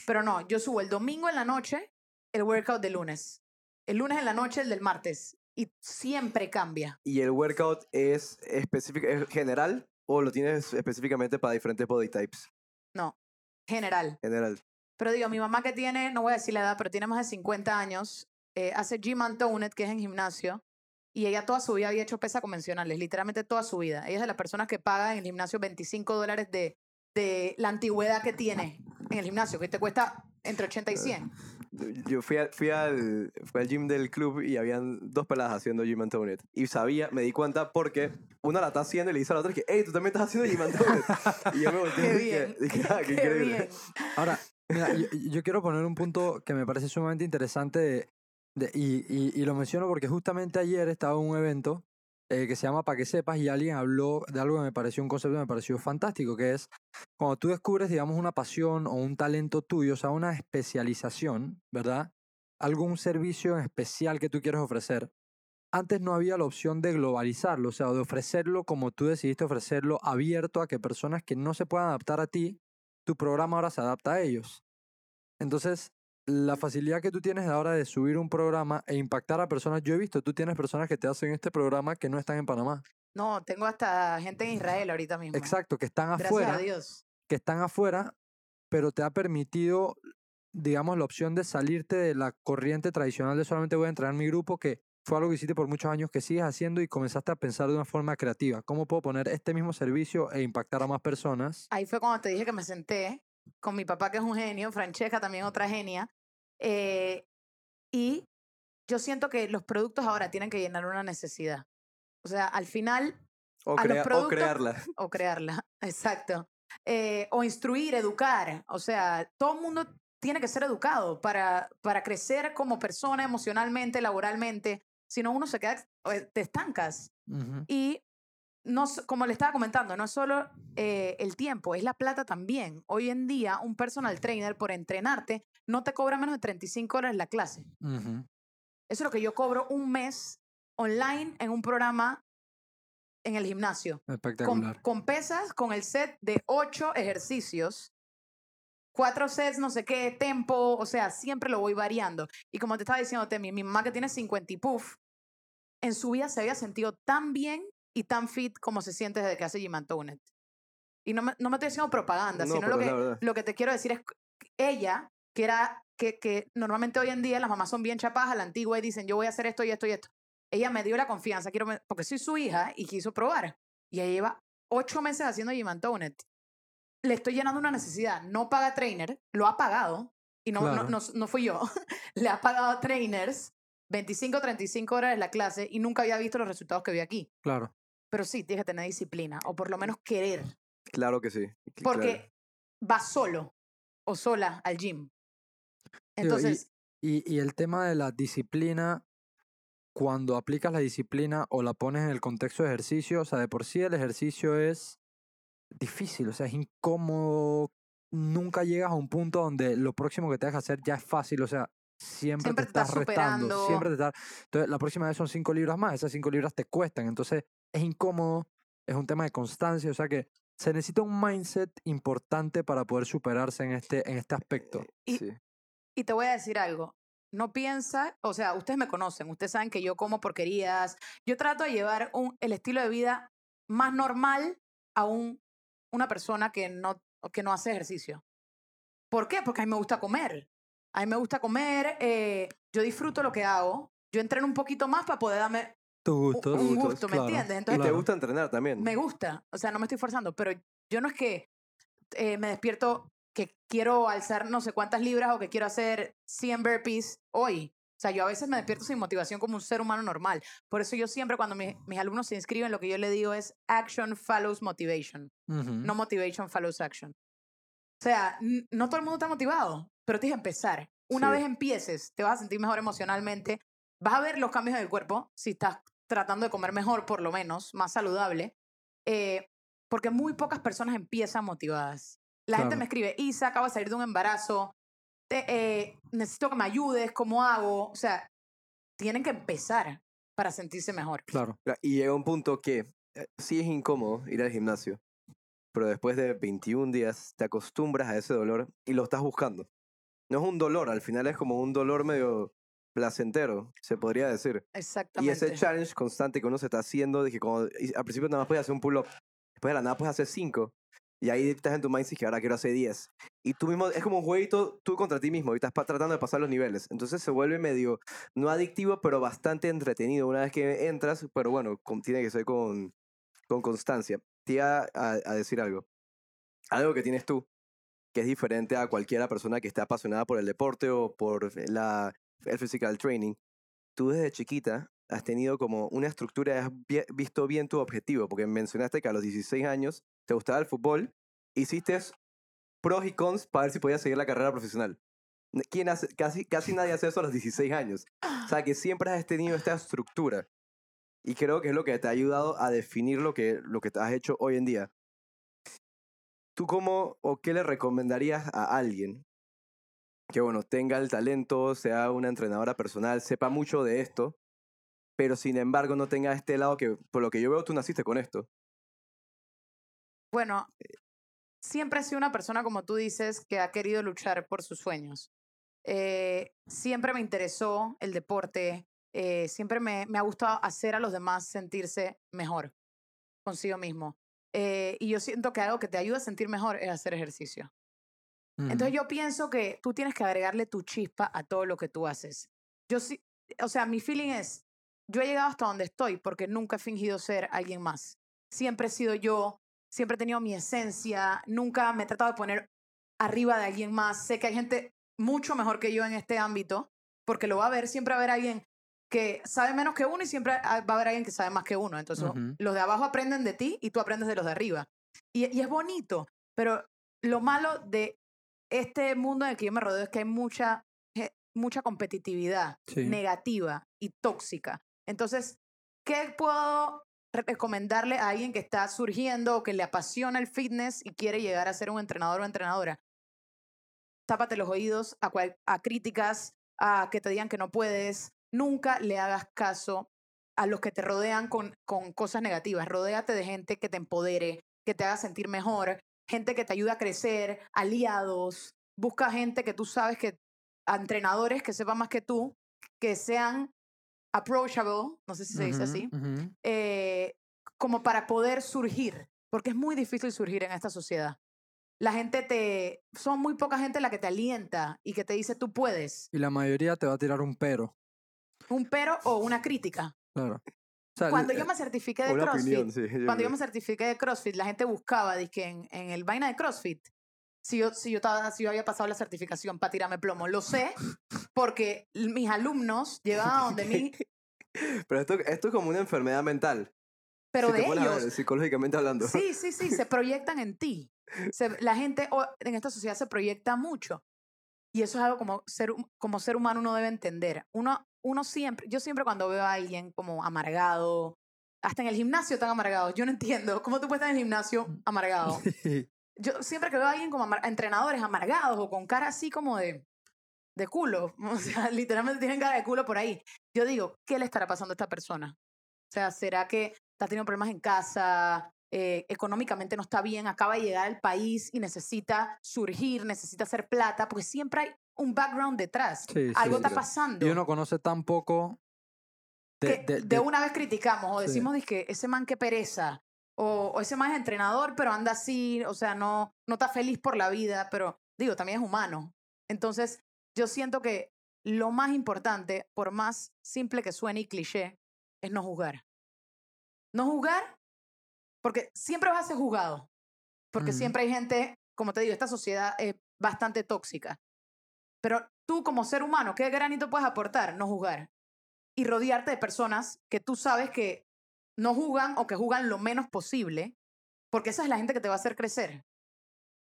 Pero no, yo subo el domingo en la noche el workout del lunes, el lunes en la noche el del martes y siempre cambia. ¿Y el workout es específico, es general o lo tienes específicamente para diferentes body types? No, general. General. Pero digo, mi mamá que tiene, no voy a decir la edad, pero tiene más de 50 años, eh, hace gym and que es en gimnasio, y ella toda su vida había hecho pesas convencionales, literalmente toda su vida. Ella es de las personas que paga en el gimnasio 25 dólares de, de la antigüedad que tiene en el gimnasio, que te cuesta entre 80 y 100. Yo fui, a- fui, al, fui al gym del club y habían dos peladas haciendo gym and toned. Y sabía, me di cuenta porque una la está haciendo y le dice a la otra que, hey, tú también estás haciendo gym and toned. [laughs] y yo me volteé y dije, bien, dije, ah, qué, Qué increíble. bien. Ahora, mira, yo, yo quiero poner un punto que me parece sumamente interesante y, y- y lo menciono porque justamente ayer estaba en un evento eh, que se llama Pa' que sepas y alguien habló de algo que me pareció un concepto que me pareció fantástico, que es cuando tú descubres, digamos, una pasión o un talento tuyo, o sea, una especialización, ¿verdad? Algún servicio especial que tú quieres ofrecer. Antes no había la opción de globalizarlo, o sea, de ofrecerlo como tú decidiste ofrecerlo, abierto a que personas que no se puedan adaptar a ti, tu programa ahora se adapta a ellos. Entonces, la facilidad que tú tienes ahora de subir un programa e impactar a personas, yo he visto, tú tienes personas que te hacen este programa que no están en Panamá. No, tengo hasta gente en Israel ahorita mismo. Exacto, que están Gracias afuera, a Dios. que están afuera, pero te ha permitido, digamos, la opción de salirte de la corriente tradicional de solamente voy a entrenar mi grupo, que fue algo que hiciste por muchos años, que sigues haciendo y comenzaste a pensar de una forma creativa. ¿Cómo puedo poner este mismo servicio e impactar a más personas? Ahí fue cuando te dije que me senté con mi papá, que es un genio, Francesca también otra genia. eh, y yo siento que los productos ahora tienen que llenar una necesidad. O sea, al final, O, A los crea- o productos- crearla. [laughs] o crearla, [laughs] exacto. Eh, o instruir, educar. O sea, todo el mundo tiene que ser educado para, para crecer como persona emocionalmente, laboralmente. Si no, uno se queda, eh, te estancas. Ujú. Y no, como le estaba comentando, no es solo eh, el tiempo, es la plata también. Hoy en día, un personal trainer por entrenarte no te cobra menos de 35 horas la clase. Eso es lo que yo cobro un mes online en un programa en el gimnasio. Con, Espectacular. con pesas, con el set de ocho ejercicios, cuatro sets, no sé qué, tempo, o sea, siempre lo voy variando. Y como te estaba diciendo, Temi, mi mamá que tiene 50 y puff, en su vida se había sentido tan bien y tan fit como se siente desde que hace and Toned. Y no me, no me estoy haciendo propaganda, No, sino lo que, lo que te quiero decir es que ella, que era, que, que normalmente hoy en día las mamás son bien chapadas a la antigua y dicen, yo voy a hacer esto y esto y esto. Ella me dio la confianza, quiero, porque soy su hija y quiso probar. Y ella lleva ocho meses haciendo and Toned. Le estoy llenando una necesidad. No paga trainer, lo ha pagado, y no, no, Claro. no, no fui yo, [laughs] le has pagado a trainers 25 35 horas de la clase y nunca había visto los resultados que vi aquí. Claro. Pero sí, tienes que tener disciplina o por lo menos querer, Claro que sí. porque claro. vas solo o sola al gym. Digo, y- Entonces, Y, y el tema de la disciplina, cuando aplicas la disciplina o la pones en el contexto de ejercicio, o sea, de por sí el ejercicio es difícil, o sea, es incómodo, nunca llegas a un punto donde lo próximo que tengas que hacer ya es fácil, o sea, siempre, Siempre te te estás estás restando, superando. siempre te estás... Entonces, la próxima vez son cinco libras más, esas cinco libras te cuestan, entonces es incómodo, es un tema de constancia, o sea que se necesita un mindset importante para poder superarse en este, en este aspecto. y- Sí. Y te voy a decir algo. No piensa, o sea, ustedes me conocen, ustedes saben que yo como porquerías. Yo trato de llevar un, el estilo de vida más normal a un, una persona que no, que no hace ejercicio. ¿Por qué? Porque a mí me gusta comer. A mí me gusta comer, eh, yo disfruto lo que hago. Yo entreno un poquito más para poder darme Tus un, gustos. un Gustos, gusto, ¿me claro. entiendes? Y Entonces, te Claro. gusta entrenar también. me gusta, o sea, no me estoy forzando, pero yo no es que eh, me despierto que quiero alzar no sé cuántas libras o que quiero hacer 100 burpees hoy. O sea, yo a veces me despierto sin motivación como un ser humano normal. Por eso yo siempre cuando mi- mis alumnos se inscriben, lo que yo le digo es action follows motivation, no motivation follows action. O sea, no todo el mundo está motivado, pero tienes que empezar. Una Sí. vez empieces, te vas a sentir mejor emocionalmente, vas a ver los cambios en el cuerpo, si estás tratando de comer mejor, por lo menos, más saludable, eh, porque muy pocas personas empiezan motivadas. La gente Claro. me escribe, Isa, acabo de salir de un embarazo, te- eh, necesito que me ayudes, ¿cómo hago? O sea, tienen que empezar para sentirse mejor. Claro. Cla- Y llega un punto que eh, sí es incómodo ir al gimnasio, pero después de 21 días te acostumbras a ese dolor y lo estás buscando. No es un dolor, al final es como un dolor medio placentero, se podría decir. Y Exactamente. ese challenge constante que uno se está haciendo, de que como, y al principio nada más puedes hacer un pull-up, después de la nada puedes hacer 5, y ahí estás en tu mindset que ahora quiero hacer 10. Y tú mismo, es como un jueguito tú contra ti mismo, y estás tratando de pasar los niveles. Entonces se vuelve medio, no adictivo, pero bastante entretenido una vez que entras, pero bueno, con- tiene que ser con, con constancia. Te iba a, a decir algo. Algo que tienes tú, que es diferente a cualquiera persona que esté apasionada por el deporte o por la, el physical training. Tú desde chiquita has tenido como una estructura, has vi- visto bien tu objetivo, porque mencionaste que a los 16 años te gustaba el fútbol, hiciste pros y cons para ver si podías seguir la carrera profesional. ¿Quién hace? Casi, casi nadie hace eso a los 16 años. O sea, que siempre has tenido esta estructura. Y creo que es lo que te ha ayudado a definir lo que, lo que has hecho hoy en día. ¿Tú cómo o qué le recomendarías a alguien que, bueno, tenga el talento, sea una entrenadora personal, sepa mucho de esto, pero sin embargo no tenga este lado que, por lo que yo veo, tú naciste con esto? Bueno, siempre he sido una persona, como tú dices, que ha querido luchar por sus sueños. Eh, siempre me interesó el deporte, eh, siempre me, me ha gustado hacer a los demás sentirse mejor consigo mismo. Eh, y yo siento que algo que te ayuda a sentir mejor es hacer ejercicio. Entonces Ujú. yo pienso que tú tienes que agregarle tu chispa a todo lo que tú haces. Yo sí, o sea, mi feeling es, yo he llegado hasta donde estoy porque nunca he fingido ser alguien más. Siempre he sido yo, siempre he tenido mi esencia, nunca me he tratado de poner arriba de alguien más. Sé que hay gente mucho mejor que yo en este ámbito, porque lo va a haber, siempre va a haber alguien que sabe menos que uno y siempre va a haber alguien que sabe más que uno. Entonces, los de abajo aprenden de ti y tú aprendes de los de arriba. Y, y es bonito, pero lo malo de este mundo en el que yo me rodeo es que hay mucha, je- mucha competitividad Sí. negativa y tóxica. Entonces, ¿qué puedo re- recomendarle a alguien que está surgiendo o que le apasiona el fitness y quiere llegar a ser un entrenador o entrenadora? Tápate los oídos a, cual- a críticas, a que te digan que no puedes. Nunca le hagas caso a los que te rodean con, con cosas negativas. Rodéate de gente que te empodere, que te haga sentir mejor, gente que te ayude a crecer, aliados. Busca gente que tú sabes que, a entrenadores que sepan más que tú, que sean approachable, no sé si se dice así, eh, como para poder surgir, porque es muy difícil surgir en esta sociedad. La gente te, son muy poca gente la que te alienta y que te dice tú puedes, Y la mayoría te va a tirar un pero. un pero o una crítica. Claro. Sea, Cuando yo me certifiqué de CrossFit, opinión, sí. yo cuando yo me certifiqué de CrossFit, la gente buscaba, dizque en, en el vaina de CrossFit, si yo, si yo, estaba, si yo había pasado la certificación para tirarme plomo. Lo sé porque mis alumnos llegaban donde mí, [laughs] Pero esto, esto es como una enfermedad mental. pero si de a ver, ellos. psicológicamente hablando. Sí, sí, sí, se [laughs] proyectan en ti. Se- la gente en esta sociedad se proyecta mucho. Y eso es algo como ser, como ser humano uno debe entender. Uno, uno siempre, yo siempre cuando veo a alguien como amargado, hasta en el gimnasio tan amargado, yo no entiendo cómo tú puedes estar en el gimnasio amargado. [laughs] Yo siempre que veo a alguien como amar- entrenadores amargados o con cara así como de, de culo, [laughs] o sea, literalmente tienen cara de culo por ahí. Yo digo, ¿qué le estará pasando a esta persona? O sea, ¿será que está teniendo problemas en casa? eh, económicamente no está bien, acaba de llegar al país y necesita surgir, necesita hacer plata, porque siempre hay un background detrás. Sí, sí, Algo está sí. pasando. Y uno conoce tan poco de, que de- de, de- una vez criticamos o decimos que ese man que pereza o, o ese man es entrenador pero anda así, o sea, no, no está feliz por la vida, pero digo, también es humano. Entonces, yo siento que lo más importante, por más simple que suene y cliché, es no juzgar. No juzgar porque siempre vas a ser juzgado, porque siempre hay gente, como te digo, esta sociedad es bastante tóxica. Pero tú como ser humano, ¿qué granito puedes aportar? No juzgar y rodearte de personas que tú sabes que no jugan o que jugan lo menos posible, porque esa es la gente que te va a hacer crecer.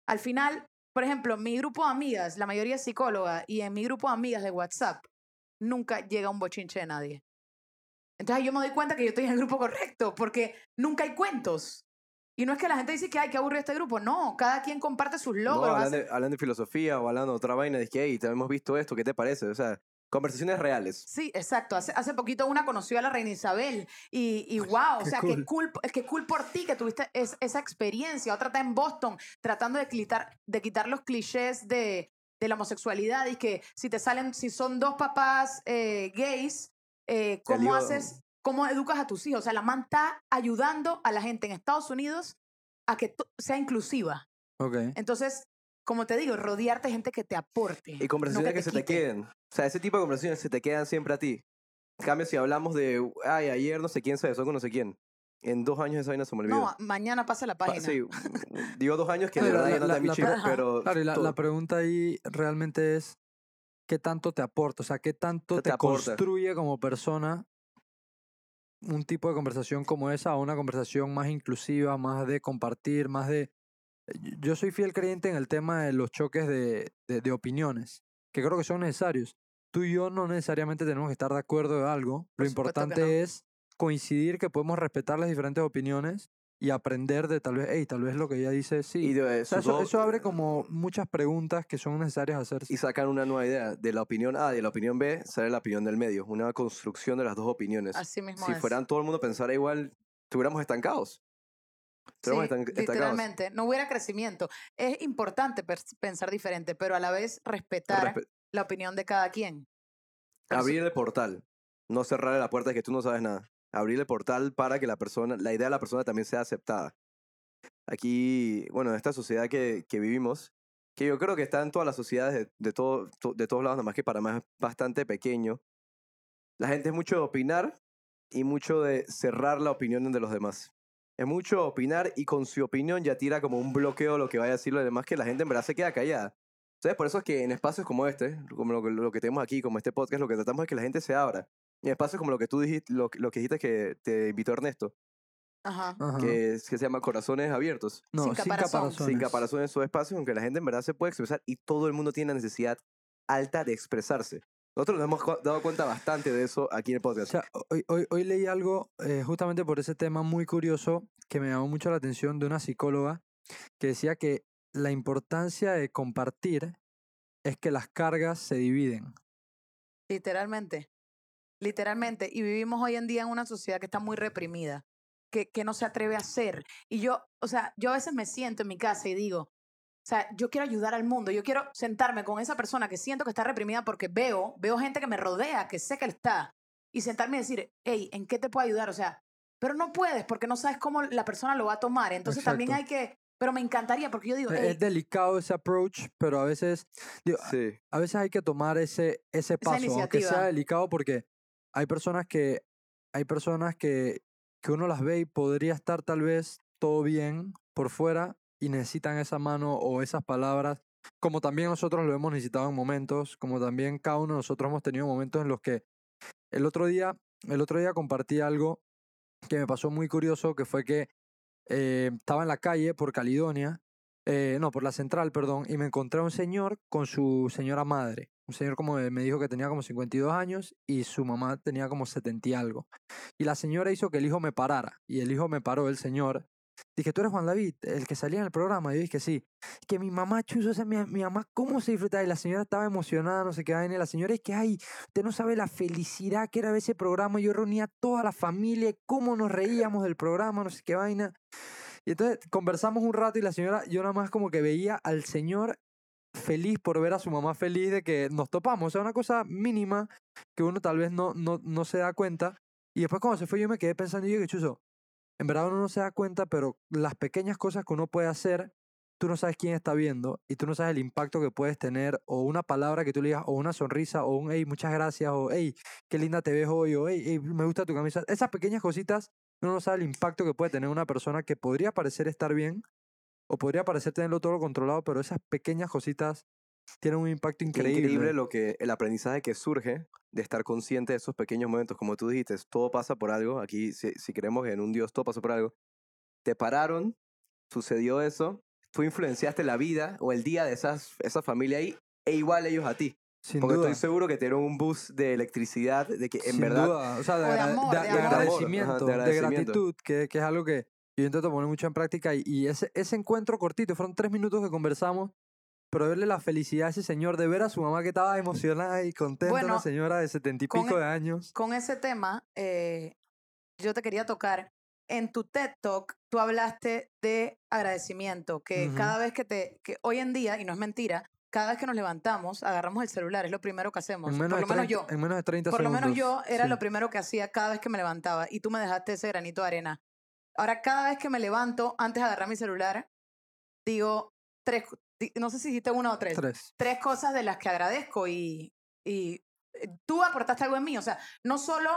Al final, por ejemplo, mi grupo de amigas, la mayoría es psicóloga, y en mi grupo de amigas de WhatsApp nunca llega un bochinche de nadie. Entonces yo me doy cuenta que yo estoy en el grupo correcto, porque nunca hay cuentos. Y no es que la gente dice que, ay, qué aburrido este grupo. No, cada quien comparte sus No, logros. hablan, hace- de, hablan de filosofía o hablando de otra vaina. Que, hey, te hemos visto esto, ¿qué te parece? O sea, conversaciones reales. Sí, exacto. Hace, hace poquito una conoció a la reina Isabel y, y wow, o Qué sea, cool. qué cool, qué cool por ti que tuviste es- esa experiencia. Otra está en Boston tratando de quitar, de quitar los clichés de, de la homosexualidad y que si te salen, si son dos papás eh, gays, eh, ¿cómo haces, cómo educas a tus hijos? O sea, la man está ayudando a la gente en Estados Unidos a que to- sea inclusiva. Ok. Entonces, como te digo, rodearte de gente que te aporte. Y conversaciones no que, se te quite. queden. O sea, ese tipo de conversaciones se te quedan siempre a ti. En cambio, si hablamos de, ay, ayer no sé quién se besó con no sé quién. En dos años esa vaina se me olvidó. No, mañana pasa la Pa- página. sí, [laughs] digo dos años que de verdad ya no está mi chico, pero... [laughs] Claro, y la, pregunta ahí realmente es, ¿qué tanto te aporta? O sea, ¿qué tanto ¿Qué te, construye como persona un tipo de conversación como esa a una conversación más inclusiva, más de compartir, más de... Yo soy fiel creyente en el tema de los choques de, de, de opiniones, que creo que son necesarios. Tú y yo no necesariamente tenemos que estar de acuerdo de algo. Lo importante no. es coincidir que podemos respetar las diferentes opiniones y aprender de tal vez, hey, tal vez lo que ella dice sí. Y, de- O sea, eso, eso abre como muchas preguntas que son necesarias hacerse. y sacan una nueva idea. De la opinión A y de la opinión B sale la opinión del medio. Una construcción de las dos opiniones. Así mismo si es. fueran todo el mundo pensara igual, estuviéramos estancados. Estuviéramos Sí, estancados. literalmente, no hubiera crecimiento. Es importante pensar diferente, pero a la vez respetar Respe- la opinión de cada quien. Abrir el portal. No cerrarle la puerta de que tú no sabes nada. Abrir el portal para que la persona, la idea de la persona también sea aceptada. Aquí, bueno, en esta sociedad que, que vivimos, que yo creo que está en todas las sociedades de, de, todo, to- de todos lados, nada más que para más es bastante pequeño. La gente es mucho de opinar y mucho de cerrar la opinión de los demás. Es mucho opinar y con su opinión ya tira como un bloqueo lo que vaya a decir los demás que la gente en verdad se queda callada. ¿Sabes? Por eso es que en espacios como este, como lo lo que tenemos aquí, como este podcast, lo que tratamos es que la gente se abra. Y en espacios como lo que tú dijiste, lo, lo que dijiste que te invitó Ernesto, Ajá. Que, es- que se llama Corazones Abiertos. no, sin sin caparazón. caparazones. Sin caparazones esos espacios, aunque la gente en verdad se puede expresar y todo el mundo tiene la necesidad alta de expresarse. Nosotros nos hemos dado cuenta bastante de eso aquí en el O podcast. sea, hoy, hoy, hoy leí algo eh, justamente por ese tema muy curioso que me llamó mucho la atención de una psicóloga que decía que la importancia de compartir es que las cargas se dividen. Literalmente. Literalmente. Y vivimos hoy en día en una sociedad que está muy reprimida, que, que no se atreve a hacer. Y yo, o sea, yo a veces me siento en mi casa y digo, o sea, yo quiero ayudar al mundo, yo quiero sentarme con esa persona que siento que está reprimida porque veo, veo gente que me rodea, que sé que él está, y sentarme y decir, hey, ¿en qué te puedo ayudar? O sea, pero no puedes porque no sabes cómo la persona lo va a tomar. Entonces también hay que, pero me encantaría porque yo digo, Es- hey, Es delicado ese approach, pero a veces, digo, Sí. a veces hay que tomar ese, ese paso, aunque sea delicado, porque hay personas que, hay personas que, que uno las ve y podría estar tal vez todo bien por fuera, y necesitan esa mano o esas palabras, como también nosotros lo hemos necesitado en momentos, como también cada uno de nosotros hemos tenido momentos en los que el otro día, el otro día compartí algo que me pasó muy curioso, que fue que eh, estaba en la calle por Caledonia, eh, no, por la central, perdón, y me encontré a un señor con su señora madre. Un señor como me dijo que tenía como 52 años y su mamá tenía como 70 y algo. Y la señora hizo que el hijo me parara. Y el hijo me paró, el señor. Dije, ¿tú eres Juan David, el que salía en el programa? Y yo dije, sí. Que mi mamá, chuzo, o sea, mi, mi mamá, ¿cómo se disfrutaba? Y la señora estaba emocionada, no sé qué vaina. La señora es que, ay, usted no sabe la felicidad que era ese programa. Yo reunía a toda la familia, cómo nos reíamos del programa, no sé qué vaina. Y entonces conversamos un rato y la señora, yo nada más como que veía al señor feliz por ver a su mamá feliz de que nos topamos. O sea, una cosa mínima que uno tal vez no, no, no se da cuenta. Y después cuando se fue yo me quedé pensando y yo que chuzo, en verdad uno no se da cuenta, pero las pequeñas cosas que uno puede hacer, tú no sabes quién está viendo y tú no sabes el impacto que puedes tener o una palabra que tú le digas o una sonrisa o un hey, muchas gracias o hey, qué linda te ves hoy o hey, hey, me gusta tu camisa. Esas pequeñas cositas, uno no sabe el impacto que puede tener una persona que podría parecer estar bien o podría parecer tenerlo todo controlado, pero esas pequeñas cositas tienen un impacto increíble. Increíble lo que el aprendizaje que surge de estar consciente de esos pequeños momentos, como tú dijiste, todo pasa por algo. Aquí, si, si creemos en un Dios, todo pasa por algo. Te pararon, sucedió eso, tú influenciaste la vida o el día de esas, esa familia ahí, e igual ellos a ti. Sin Porque duda. estoy seguro que te dieron un boost de electricidad, de que en Sin verdad duda, o sea, de, O de agra- amor, de- de de amor. agradecimiento, Ajá, de de, agradecimiento. gratitud, que, que es algo que yo intento poner mucho en práctica. Y, y ese, ese encuentro cortito, fueron tres minutos que conversamos, pero verle la felicidad a ese señor de ver a su mamá que estaba emocionada y contenta, Bueno, una señora de setenta y pico e- de años. Con ese tema, eh, yo te quería tocar. En tu TED Talk, tú hablaste de agradecimiento, que Ujú. cada vez que te, que hoy en día, y no es mentira, cada vez que nos levantamos, agarramos el celular, es lo primero que hacemos. Por lo de menos 30, yo. en menos de 30 Por lo segundos. menos yo era sí. lo primero que hacía cada vez que me levantaba y tú me dejaste ese granito de arena. Ahora, cada vez que me levanto, antes de agarrar mi celular, digo tres, no sé si dijiste una o tres, Tres. tres cosas de las que agradezco y, y eh, tú aportaste algo en mí. O sea, no solo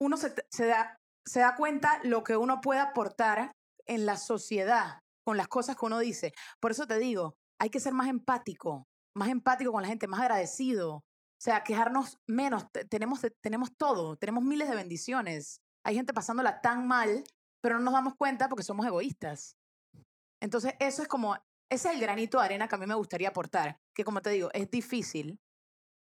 uno se, se da, se da cuenta lo que uno puede aportar en la sociedad con las cosas que uno dice. Por eso te digo, hay que ser más empático, más empático con la gente, más agradecido. O sea, quejarnos menos. Te- Tenemos, tenemos todo, tenemos miles de bendiciones. Hay gente pasándola tan mal, pero no nos damos cuenta porque somos egoístas. Entonces, eso es como, ese es el granito de arena que a mí me gustaría aportar, que como te digo, es difícil,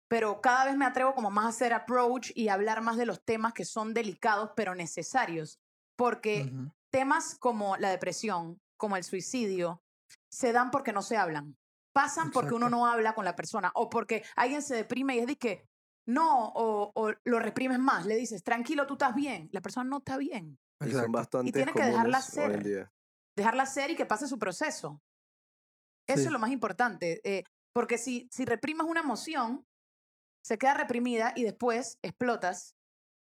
pero cada vez me atrevo como más a hacer approach y hablar más de los temas que son delicados, pero necesarios, porque temas como la depresión, como el suicidio, se dan porque no se hablan. Pasan porque uno no habla con la persona o porque alguien se deprime y es de que no, o, o lo reprimes más, le dices, tranquilo, tú estás bien. La persona no está bien. Y son bastante tienes que dejarla ser. Dejarla ser y que pase su proceso. Eso Sí. es lo más importante. eh, porque si, si reprimas una emoción, se queda reprimida y después explotas.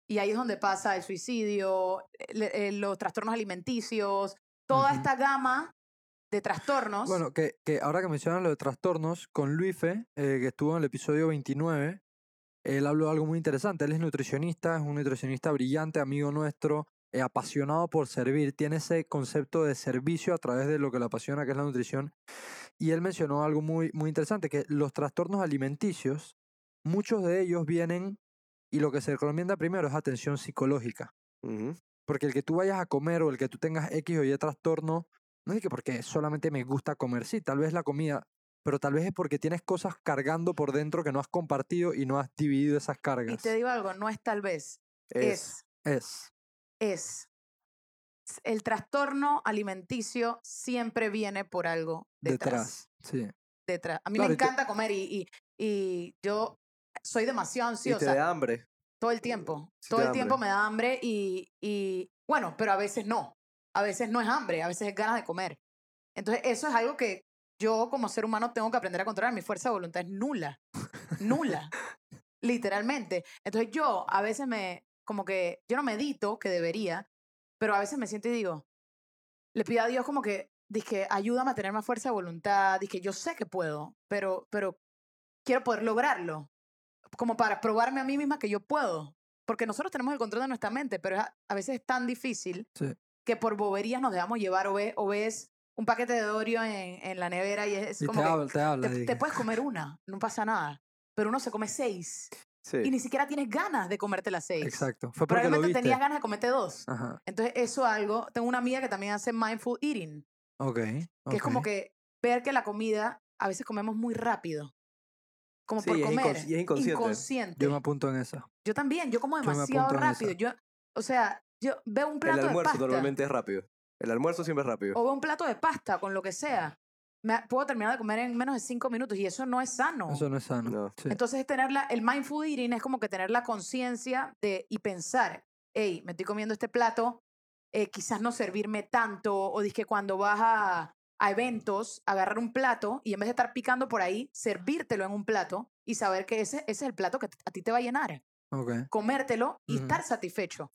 Y ahí es donde pasa el suicidio, el- los trastornos alimenticios, toda esta gama de trastornos. Bueno, que, que ahora que mencionan lo de trastornos, con Luife, eh, que estuvo en el episodio 29, él habló de algo muy interesante. Él es nutricionista, es un nutricionista brillante, amigo nuestro, eh, apasionado por servir. Tiene ese concepto de servicio a través de lo que le apasiona, que es la nutrición. Y él mencionó algo muy, muy interesante, que los trastornos alimenticios, muchos de ellos vienen, y lo que se recomienda primero es atención psicológica. Porque el que tú vayas a comer o el que tú tengas X o Y trastorno, no es que porque solamente me gusta comer, sí, tal vez la comida, pero tal vez es porque tienes cosas cargando por dentro que no has compartido y no has dividido esas y cargas. te digo algo, no es tal vez, Es, es, Es. Es. El trastorno alimenticio siempre viene por algo detrás. Detrás. Sí. detrás. A mí Claro, me te- encanta comer y, y, y yo soy demasiado y te ansiosa. da hambre. Todo el tiempo. Sí Todo el tiempo me da hambre y, y, bueno, pero a veces no. A veces no es hambre, a veces es ganas de comer. Entonces, eso es algo que yo como ser humano tengo que aprender a controlar. Mi fuerza de voluntad es nula. Nula. [laughs] Literalmente. Entonces, yo a veces me, como que, yo no medito, que debería, pero a veces me siento y digo, le pido a Dios como que, dije, ayúdame a tener más fuerza de voluntad, dije, yo sé que puedo, pero, pero quiero poder lograrlo, como para probarme a mí misma que yo puedo, porque nosotros tenemos el control de nuestra mente, pero a, veces es tan difícil Sí. que por boberías nos dejamos llevar o, ve- o ves un paquete de Oreo en, en la nevera y es Y como te que habla, te habla. te, puedes comer una, no pasa nada. Pero uno se come seis Sí. y ni siquiera tienes ganas de comerte las seis. Exacto. Fue porque lo Probablemente viste. tenías ganas de comerte dos. Ajá. Entonces, eso algo. Tengo una amiga que también hace mindful eating, Ok. que es como que ver que la comida a veces comemos muy rápido. Como Sí, por es comer. incons- y es inconsciente. inconsciente. Yo me apunto en esa. Yo también, yo como demasiado rápido. Yo, o sea, yo veo un El plato de almuerzo pasta normalmente es rápido. El almuerzo siempre es rápido. o veo un plato de pasta con lo que sea. Me, puedo terminar de comer en menos de cinco minutos y eso no es sano. Eso no es sano. No. Sí. Entonces, es tener la- el mindful eating es como que tener la conciencia de y pensar, hey, me estoy comiendo este plato, eh, quizás no servirme tanto, o que cuando vas a, a eventos, agarrar un plato y en vez de estar picando por ahí, servírtelo en un plato y saber que ese, ese es el plato que a ti te va a llenar. Ok. Comértelo y Ujú. estar satisfecho.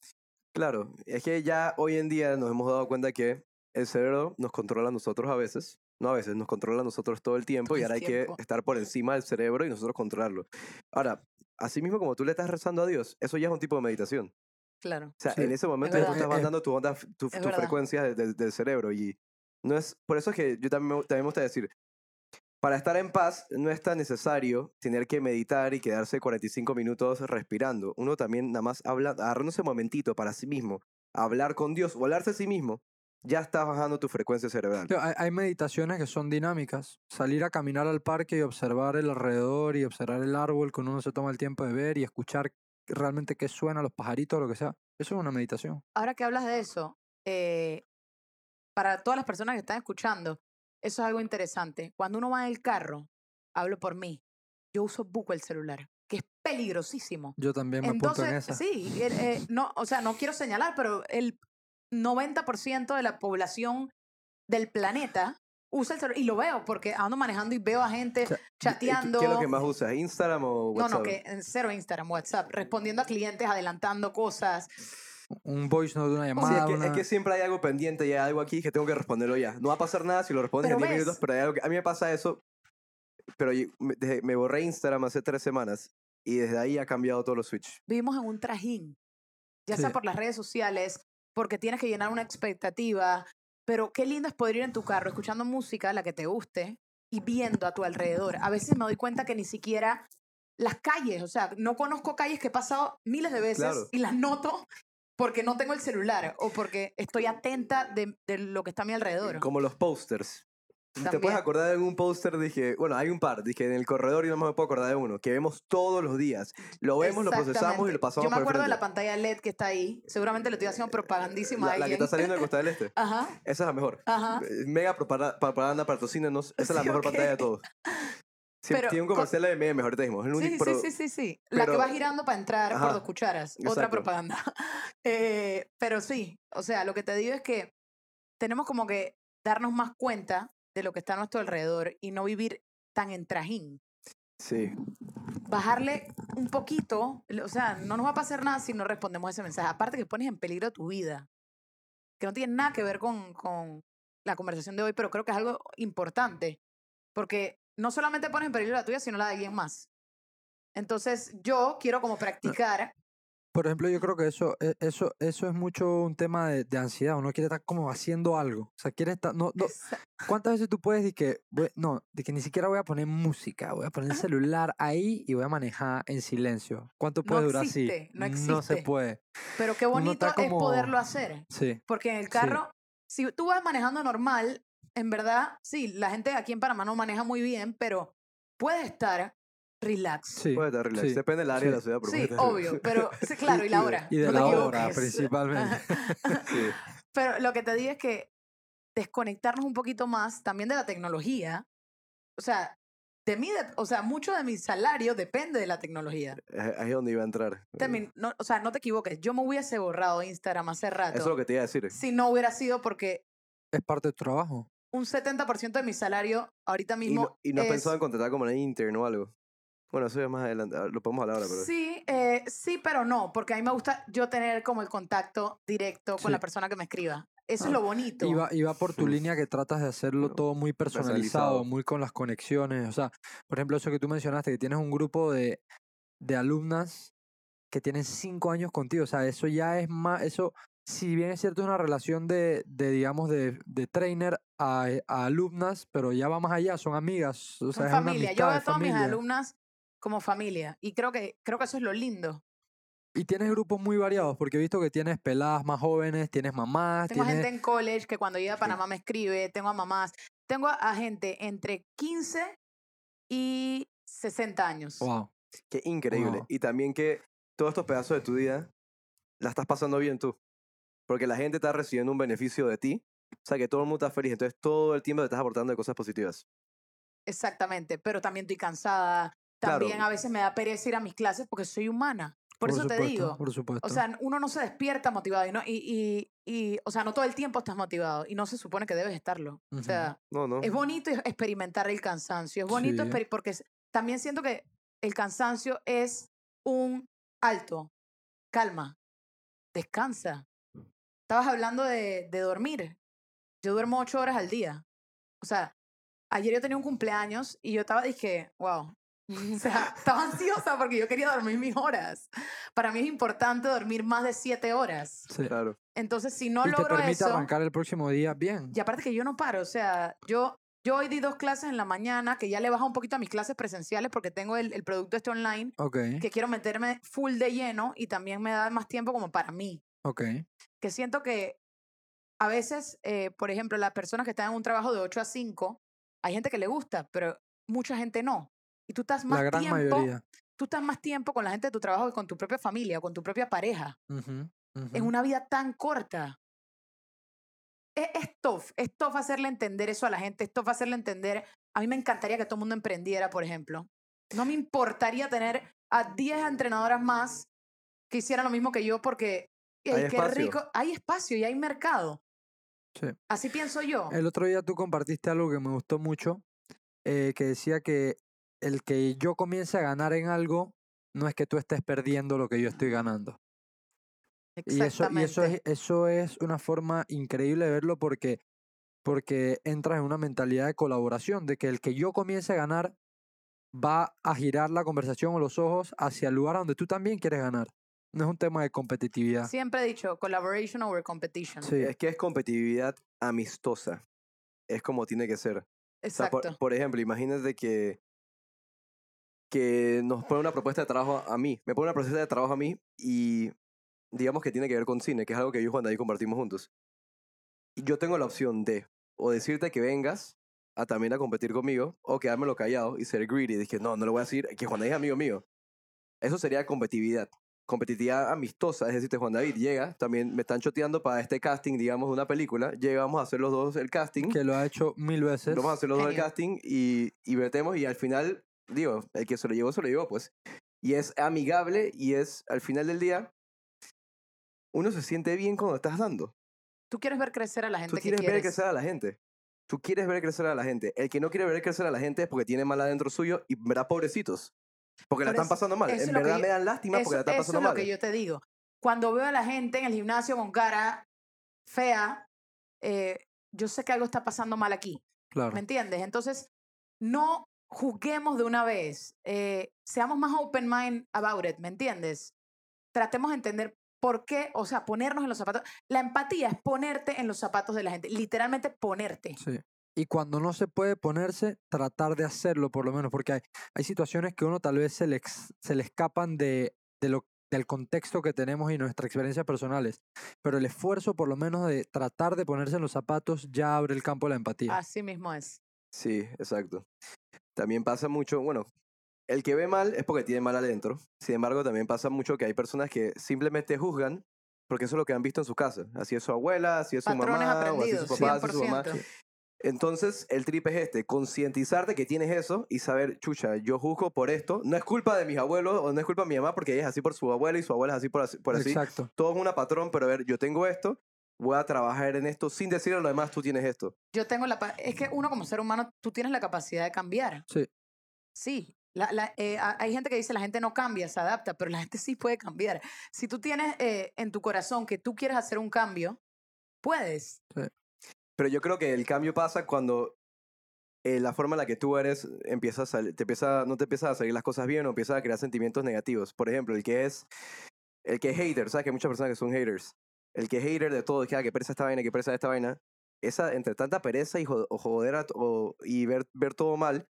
Claro, es que ya hoy en día nos hemos dado cuenta que el cerebro nos controla a nosotros a veces, no a veces, nos controla a nosotros todo el tiempo Todo y ahora hay tiempo. que estar por encima del cerebro y nosotros controlarlo. Ahora, así mismo como tú le estás rezando a Dios, eso ya es un tipo de meditación. Claro. O sea, Sí, en ese momento ya tú estás Eh, mandando tu onda, tu, Es frecuencia de- de- del cerebro y no es, por eso es que yo también, también me gusta decir, para estar en paz no es tan necesario tener que meditar y quedarse 45 minutos respirando. Uno también nada más habla, agarrándose un momentito para sí mismo, hablar con Dios o hablarse a sí mismo, ya estás bajando tu frecuencia cerebral. Hay, hay meditaciones que son dinámicas. Salir a caminar al parque y observar el alrededor y observar el árbol que uno se toma el tiempo de ver y escuchar realmente qué suena, los pajaritos, lo que sea. Eso es una meditación. Ahora que hablas de eso, eh, para todas las personas que están escuchando, eso es algo interesante. Cuando uno va en el carro, hablo por mí, yo uso buco el celular, que es peligrosísimo. Yo también me apunto en Entonces, esa. sí, eh, no, o sea, no quiero señalar, pero el 90% de la población del planeta usa el celular. Y lo veo, porque ando manejando y veo a gente sea, ¿Qué- chateando. ¿Qué es lo que más usas? ¿Instagram o No, WhatsApp? no, que en cero Instagram, WhatsApp, respondiendo a clientes, adelantando cosas. Un voice note de una Sí, llamada. es que, es una- que siempre hay algo pendiente y hay algo aquí que tengo que responderlo ya. No va a pasar nada si lo respondes Pero en 10 ves. minutos, pero hay algo que- a mí me pasa eso. Pero yo- me, borré Instagram hace tres semanas y desde ahí ha cambiado todos los switch. vivimos en un trajín, ya sea Sí. por las redes sociales, porque tienes que llenar una expectativa, pero qué lindo es poder ir en tu carro escuchando música, la que te guste, y viendo a tu alrededor. A veces me doy cuenta que ni siquiera las calles, o sea, no conozco calles que he pasado miles de veces Claro. y las noto porque no tengo el celular o porque estoy atenta de, de lo que está a mi alrededor. Como los posters. ¿Te puedes acordar de algún póster? Dije, bueno, hay un par. Dije, en el corredor yo no me puedo acordar de uno, que vemos todos los días. Lo vemos, lo procesamos y lo pasamos Yo me por acuerdo de frente. la pantalla LED que está ahí. Seguramente le estoy haciendo propagandísima La, a la que está saliendo del Costa del Este. [laughs] Ajá, Esa es la mejor. ajá. Eh, Mega propaganda, propaganda patrocínenos. Esa es la Sí, mejor pantalla de todos. [laughs] Sí, Pero tiene un comercial de media mejor te dijimos. Es el Sí, único- sí, pero- sí, sí, sí. La que va girando para entrar por dos cucharas. Otra propaganda. [laughs] Eh, pero sí, o sea, lo que te digo es que tenemos como que darnos más cuenta de lo que está a nuestro alrededor y no vivir tan en trajín. Sí. Bajarle un poquito, o sea, no nos va a pasar nada si no respondemos a ese mensaje. Aparte que pones en peligro tu vida, que no tiene nada que ver con, con la conversación de hoy, pero creo que es algo importante, porque no solamente pones en peligro la tuya, sino la de alguien más. Entonces, yo quiero como practicar. Por ejemplo, yo creo que eso, e- eso, eso es mucho un tema de, de ansiedad. Uno quiere estar como haciendo algo. O sea, quiere estar. No, no, ¿Cuántas veces tú puedes decir que, no, de que ni siquiera voy a poner música, voy a poner el celular ahí y voy a manejar en silencio? ¿Cuánto No puede durar existe, así? no se existe. puede. Pero qué bonito es poderlo hacer. Sí, Porque en el Sí. carro, si tú vas manejando normal, en verdad, sí, la gente aquí en Panamá no maneja muy bien, pero puede estar relax. sí. Puede estar relax. sí, Depende del área de la sí. ciudad. pero Sí, obvio, pero [laughs] sí, claro, y la hora. Y de no la hora, principalmente. [laughs] Sí. Pero lo que te digo es que desconectarnos un poquito más también de la tecnología. O sea, de mí, de- o sea, mucho de mi salario depende de la tecnología. Ahí es donde iba a entrar. Termin- no, o sea, no te equivoques, yo me hubiese borrado Instagram hace rato. Eso es lo que te iba a decir. Si no hubiera sido porque Es parte de tu trabajo. un 70% de mi salario ahorita Y mismo no, y no es... pensado en contratar como una intern o algo. Bueno, eso ya más adelante. ah, Lo podemos hablar ahora, pero. Sí, eh, sí, pero no, porque a mí me gusta yo tener como el contacto directo con Sí. la persona que me escriba. Eso Ah, es lo bonito. Y va, y va por tu Uf. línea que tratas de hacerlo todo muy personalizado, personalizado. muy con las conexiones. O sea, por ejemplo, eso que tú mencionaste, que tienes un grupo de, de alumnas que tienen cinco años contigo. O sea, eso ya es más, eso, si bien es cierto, es una relación de, de digamos, de, de trainer a, a alumnas, pero ya va más allá, son amigas, o sea, Son es una familia. Yo amistad, veo a todas mis alumnas como familia. Y creo que, creo que eso es lo lindo. Y tienes grupos muy variados, porque he visto que tienes peladas más jóvenes, tienes mamás, Tengo tienes... gente en college que cuando llega a Panamá me escribe, tengo a mamás, tengo a, gente entre 15 y 60 años. Wow. Qué increíble. Wow. Y también que todos estos pedazos de tu vida la estás pasando bien tú. Porque la gente está recibiendo un beneficio de ti. O sea, que todo el mundo está feliz. Entonces, todo el tiempo te estás aportando de cosas positivas. Exactamente, pero también estoy cansada. Claro. También a veces me da pereza ir a mis clases porque soy humana. Por, eso te digo. Por supuesto. O sea, uno no se despierta motivado y, no, y, y, y, o sea, no todo el tiempo estás motivado y no se supone que debes estarlo. O sea, No, no. es bonito experimentar el cansancio, es bonito Sí. porque también siento que el cansancio es un alto, calma, descansa. Estabas hablando de, de dormir. Yo duermo ocho horas al día. O sea, ayer yo tenía un cumpleaños y yo estaba, dije, wow. [laughs] O sea, estaba ansiosa porque yo quería dormir mis horas. Para mí es importante dormir más de siete horas. Sí. Claro. Entonces, si no y te logro permite eso, arrancar el próximo día bien. y aparte que yo no paro, o sea, yo, yo hoy di dos clases en la mañana, que ya le bajo un poquito a mis clases presenciales porque tengo el, el producto este online, Ok, que quiero meterme full de lleno y también me da más tiempo como para mí. ok. Que siento que a veces, eh, por ejemplo, las personas que están en un trabajo de 8 a 5, hay gente que le gusta, pero mucha gente no. Y tú estás más La gran tiempo, mayoría. tú estás más tiempo con la gente de tu trabajo que con tu propia familia o con tu propia pareja. Ujú. una vida tan corta. Es, es tough, es tough hacerle entender eso a la gente, es tough hacerle entender. A mí me encantaría que todo el mundo emprendiera, por ejemplo. No me importaría tener a 10 entrenadoras más que hicieran lo mismo que yo porque Hay qué espacio. rico, hay espacio y hay mercado. Sí. Así pienso yo. El otro día tú compartiste algo que me gustó mucho, eh, que decía que el que yo comience a ganar en algo no es que tú estés perdiendo lo que yo estoy ganando. Y eso, y eso, es, eso es una forma increíble de verlo porque, porque entras en una mentalidad de colaboración, de que el que yo comience a ganar va a girar la conversación o los ojos hacia el lugar donde tú también quieres ganar. No es un tema de competitividad. Siempre he dicho collaboration over competition. Sí. Es que es competitividad amistosa. Es como tiene que ser. O sea, Exacto. por, por ejemplo, imagínate que, que nos pone una propuesta de trabajo a mí. Me pone una propuesta de trabajo a mí y digamos que tiene que ver con cine, que es algo que yo y Juan David compartimos juntos. Y yo tengo la opción de o decirte que vengas a también a competir conmigo o quedármelo callado y ser greedy. Dije, no, no le voy a decir que Juan David es amigo mío. Eso sería competitividad. Competitividad amistosa, es decir, Juan David llega, también me están choteando para este casting, digamos, de una película. Llegamos a hacer los dos el casting. Que lo ha hecho mil veces. Vamos a hacer los dos el casting y, y vertemos y al final, digo, el que se lo llevó, se lo llevó, pues. Y es amigable y es, al final del día, uno se siente bien cuando estás dando. Tú quieres ver crecer a la gente Tú que quieres ver crecer a la gente. Tú quieres ver crecer a la gente. El que no quiere ver crecer a la gente es porque tiene mal adentro suyo y verá pobrecitos. Porque la están eso- pasando mal. eso En verdad yo- me dan lástima Eso, porque la están eso pasando es lo mal. que yo te digo. Cuando veo a la gente en el gimnasio con cara fea, eh, yo sé que algo está pasando mal aquí. Claro. ¿Me entiendes? Entonces, no juzguemos de una vez. eh, seamos más open mind about it, ¿me entiendes? Tratemos de entender por qué, o sea, ponernos en los zapatos. La empatía es ponerte en los zapatos de la gente, literalmente ponerte. Sí. Y cuando no se puede ponerse, tratar de hacerlo por lo menos, porque hay, hay situaciones que uno tal vez se le, ex- se le escapan de, de lo, del contexto que tenemos y nuestras experiencias personales. Pero el esfuerzo por lo menos de tratar de ponerse en los zapatos ya abre el campo de la empatía. Así mismo es. Sí, exacto. También pasa mucho, bueno, el que ve mal es porque tiene mal adentro. Sin embargo, también pasa mucho que hay personas que simplemente juzgan porque eso es lo que han visto en su casa. Así es su abuela, así es su Patrones mamá, o así es su papá, así es su mamá. 100%. Entonces, el trip es este, concientizarte que tienes eso y saber, chucha, yo juzgo por esto. No es culpa de mis abuelos o no es culpa de mi mamá porque ella es así por su abuela y su abuela es así por así. Por así. Exacto. Todo es una patrón, pero a ver, yo tengo esto, voy a trabajar en esto sin decirle a los demás, tú tienes esto. Yo tengo la... Es que uno como ser humano, tú tienes la capacidad de cambiar. Sí. Sí. La, la- eh, ha- hay gente que dice la gente no cambia, se adapta, pero la gente sí puede cambiar. Si tú tienes eh, en tu corazón que tú quieres hacer un cambio, puedes. Pero yo creo que el cambio pasa cuando eh, la forma en la que tú eres empieza a sal- te empieza, no te empiezan a salir las cosas bien o empiezas a crear sentimientos negativos. Por ejemplo, el que es el que es hater, sabes que hay muchas personas que son haters. El que es hater de todo, que, ah, que pereza esta vaina, que pereza esta vaina. esa, entre tanta pereza y joder a- o- y ver, ver todo mal,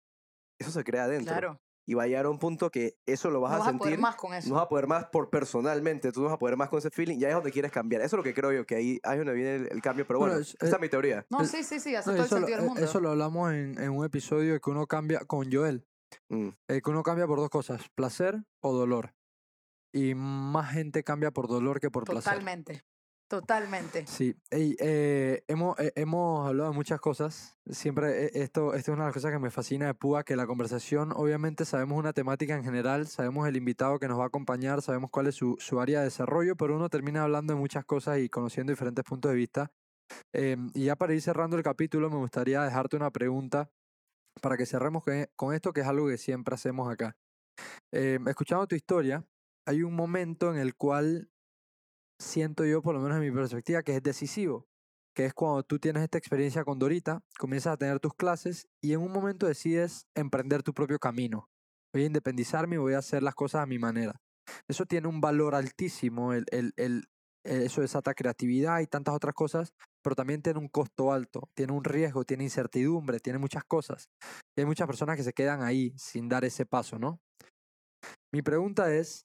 eso se crea adentro. Claro. Y va a llegar a un punto que eso lo vas no a vas a sentir. poder más con eso. no vas a poder más por personalmente, tú no vas a poder más con ese feeling, ya es donde quieres cambiar. Eso es lo que creo yo, que ahí, ahí es donde viene el, el cambio, pero Bueno, bueno, es- esta eh, es mi teoría. No, sí, sí, sí, hace No, todo el eso, lo, sentido del eh, mundo. eso lo hablamos en, en un episodio de que uno cambia con Joel. Mm. eh, que uno cambia por dos cosas, placer o dolor. Y más gente cambia por dolor que por placer. Totalmente. Totalmente. Sí, Ey, eh, hemos, eh, hemos hablado de muchas cosas. Siempre eh, esto, esto es una de las cosas que me fascina de Púa, que la conversación, obviamente sabemos una temática en general, sabemos el invitado que nos va a acompañar, sabemos cuál es su, su área de desarrollo, pero uno termina hablando de muchas cosas y conociendo diferentes puntos de vista. Em, y ya para ir cerrando el capítulo, me gustaría dejarte una pregunta para que cerremos con, esto, que es algo que siempre hacemos acá. Em, escuchando tu historia, hay un momento en el cual siento yo, por lo menos en mi perspectiva, que es decisivo, que es cuando tú tienes esta experiencia con Dorita, comienzas a tener tus clases y en un momento decides emprender tu propio camino. Voy a independizarme y voy a hacer las cosas a mi manera. Eso tiene un valor altísimo, el, el, el- eh, eso creatividad y tantas otras cosas, pero también tiene un costo alto, tiene un riesgo, tiene incertidumbre, tiene muchas cosas. Y hay muchas personas que se quedan ahí sin dar ese paso, ¿no? Mi pregunta es,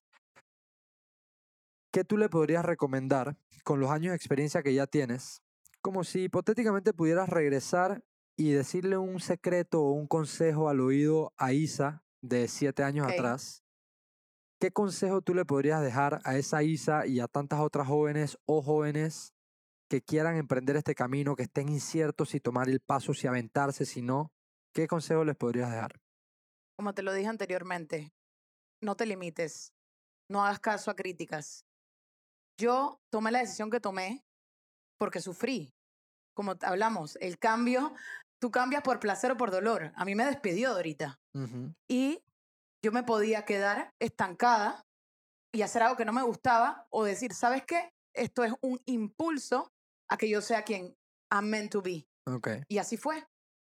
¿qué tú le podrías recomendar con los años de experiencia que ya tienes? Como si hipotéticamente pudieras regresar y decirle un secreto o un consejo al oído a Isa de siete años atrás. ¿Qué consejo tú le podrías dejar a esa Isa y a tantas otras jóvenes o jóvenes que quieran emprender este camino, que estén inciertos si tomar el paso, si aventarse, si no? ¿Qué consejo les podrías dejar? Como te lo dije anteriormente, no te limites, no hagas caso a críticas. Yo tomé la decisión que tomé porque sufrí. Como hablamos, el cambio, tú cambias por placer o por dolor. A mí me despidió Dorita Ujú, y yo me podía quedar estancada y hacer algo que no me gustaba o decir, ¿sabes qué? Esto es un impulso a que yo sea quien I'm meant to be. Ok. Y así fue.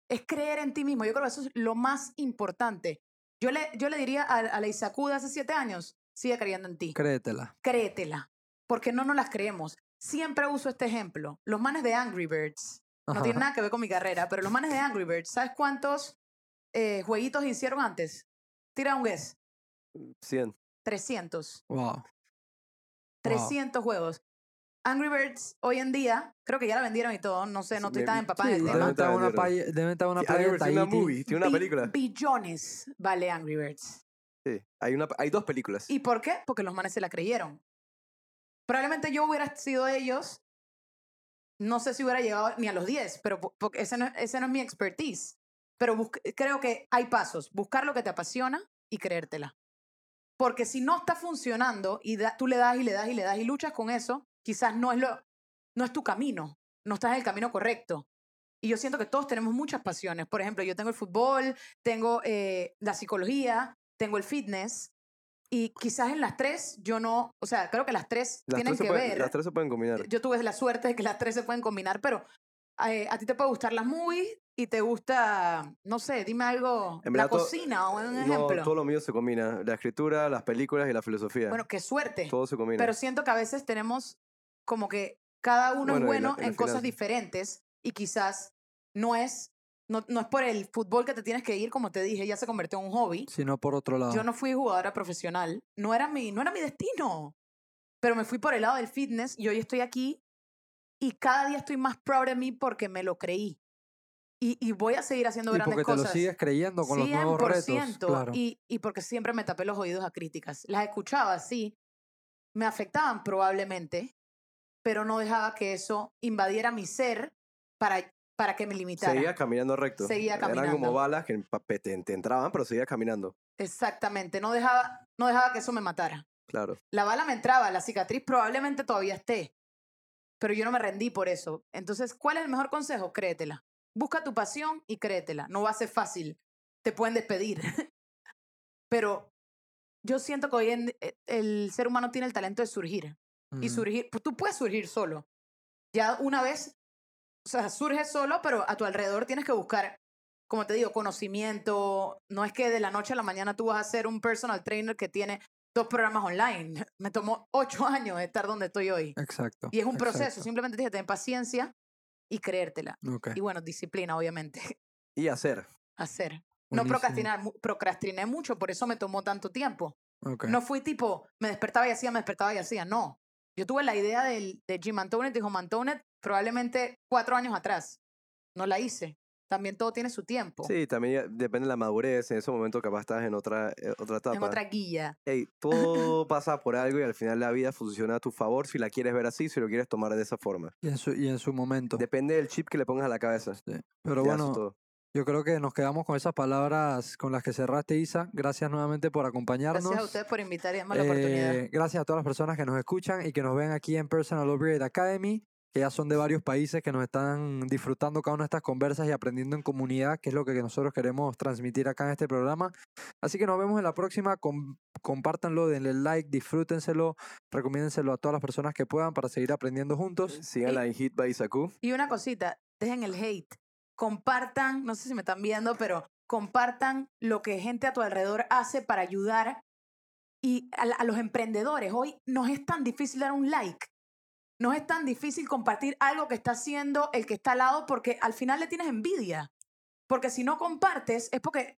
Es creer en ti mismo. Yo creo que eso es lo más importante. Yo le, yo le diría a, a la Isacu de hace siete años, sigue creyendo en ti. Créetela. Créetela. Porque no nos las creemos. Siempre uso este ejemplo. Los manes de Angry Birds. No Ajá. tiene nada que ver con mi carrera, pero los manes de Angry Birds, ¿sabes cuántos eh, jueguitos hicieron antes? Tira un guess. 100. 300. Wow. 300 juegos. Angry Birds hoy en día, creo que ya la vendieron y todo, no sé, no estoy tan empapada Sí, en el tema. deben estar en una, playa- deben estar en una Sí, playa Angry de Birds tiene una movie, tiene una Bi- película. Billones vale Angry Birds. Sí, hay, una, hay dos películas. ¿Y por qué? Porque los manes se la creyeron. Probablemente yo hubiera sido ellos, no sé si hubiera llegado ni a los 10, pero po- porque ese no, es mi expertise. Pero busc- creo que hay pasos. Buscar lo que te apasiona y creértela. Porque si no está funcionando y tú le das y le das y le das y luchas con eso, quizás no es, lo, no es tu camino. No estás en el camino correcto. Y yo siento que todos tenemos muchas pasiones. Por ejemplo, yo tengo el fútbol, tengo eh, la psicología, tengo el fitness. Y quizás en las tres yo no, o sea, creo que las tres Las tienen tres, que ver. las tres se pueden combinar. Yo tuve la suerte de que las tres se pueden combinar, pero eh, a ti te puede gustar las movies y te gusta, no sé, dime algo, En la cocina o un No, ejemplo. todo lo mío se combina. La escritura, las películas y la filosofía. Bueno, qué suerte. todo se combina. Pero siento que a veces tenemos como que cada uno Bueno, es bueno la en cosas finanza. diferentes y quizás no es, no, no es por el fútbol que te tienes que ir, como te dije, ya se convirtió en un hobby. Sino por otro lado. Yo no fui jugadora profesional, no era mi, no era mi destino, pero me fui por el lado del fitness y hoy estoy aquí y cada día estoy más proud de mí porque me lo creí. Y, y voy a seguir haciendo y grandes porque te cosas. lo sigues creyendo con los nuevos retos. 100%, Claro. y, y porque siempre me tapé los oídos a críticas. Las escuchaba, sí, me afectaban probablemente, pero no dejaba que eso invadiera mi ser para, para que me limitara. Seguía caminando recto. Seguía Eran caminando. como balas que te, te entraban, pero seguía caminando. Exactamente, no dejaba, no dejaba que eso me matara. Claro. La bala me entraba, la cicatriz probablemente todavía esté, pero yo no me rendí por eso. Entonces, ¿cuál es el mejor consejo? Créetela. Busca tu pasión y créetela. No va a ser fácil. Te pueden despedir. [laughs] pero yo siento que hoy en eh, el ser humano tiene el talento de surgir. Y surgir, pues tú puedes surgir solo. Ya una vez, o sea, surges solo, pero a tu alrededor tienes que buscar, como te digo, conocimiento. No es que de la noche a la mañana tú vas a ser un personal trainer que tiene dos programas online. [laughs] Me tomó ocho años estar donde estoy hoy. Exacto. Y es un proceso, simplemente tienes que tener paciencia y creértela. Ok. Y bueno, disciplina, obviamente. Y hacer. Hacer. No procrastinar, procrastiné mucho, por eso me tomó tanto tiempo. No fui tipo, me despertaba y hacía, me despertaba y hacía. No. Yo tuve la idea del, de Jim Antonet y Home Antonet probablemente cuatro años atrás. No la hice. También todo tiene su tiempo. Sí, también ya depende de la madurez. En ese momento capaz estás en otra, eh, otra etapa. en otra guía. Ey, todo pasa por algo y al final la vida funciona a tu favor si la quieres ver así, si lo quieres tomar de esa forma. Y en su, y en su momento. Depende del chip que le pongas a la cabeza. Sí. Pero Te bueno. Yo creo que nos quedamos con esas palabras con las que cerraste, Isa. Gracias nuevamente por acompañarnos. Gracias a ustedes por invitar y darme la oportunidad. Eh, gracias a todas las personas que nos escuchan y que nos ven aquí en Personal Upgrade Academy, que ya son de varios países que nos están disfrutando cada una de estas conversas y aprendiendo en comunidad, que es lo que nosotros queremos transmitir acá en este programa. Así que nos vemos en la próxima. com- compártanlo, denle like, disfrútenselo, recomiéndenselo a todas las personas que puedan para seguir aprendiendo juntos. Síganla en Hit by Isaku. Y una cosita, dejen el hate. Compartan, no sé si me están viendo, pero compartan lo que gente a tu alrededor hace para ayudar y a, a los emprendedores. Hoy nos es tan difícil dar un like. Nos es tan difícil compartir algo que está haciendo el que está al lado porque al final le tienes envidia. Porque si no compartes es porque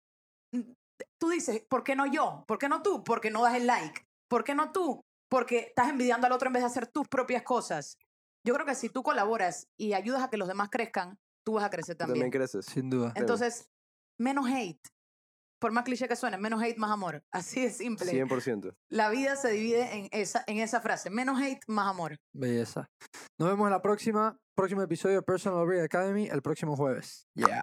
mm, tú dices, ¿por qué no yo? ¿Por qué no tú? Porque no das el like. ¿Por qué no tú? Porque estás envidiando al otro en vez de hacer tus propias cosas. Yo creo que si tú colaboras y ayudas a que los demás crezcan, tú vas a crecer también. también creces. Sin duda. Entonces, menos hate. Por más cliché que suene, menos hate, más amor. [laughs] Así de simple. 100%. La vida se divide en esa, en esa frase. Menos hate, más amor. Belleza. Nos vemos en la próxima, próximo episodio de Personal Upgrade Academy el próximo jueves. Yeah.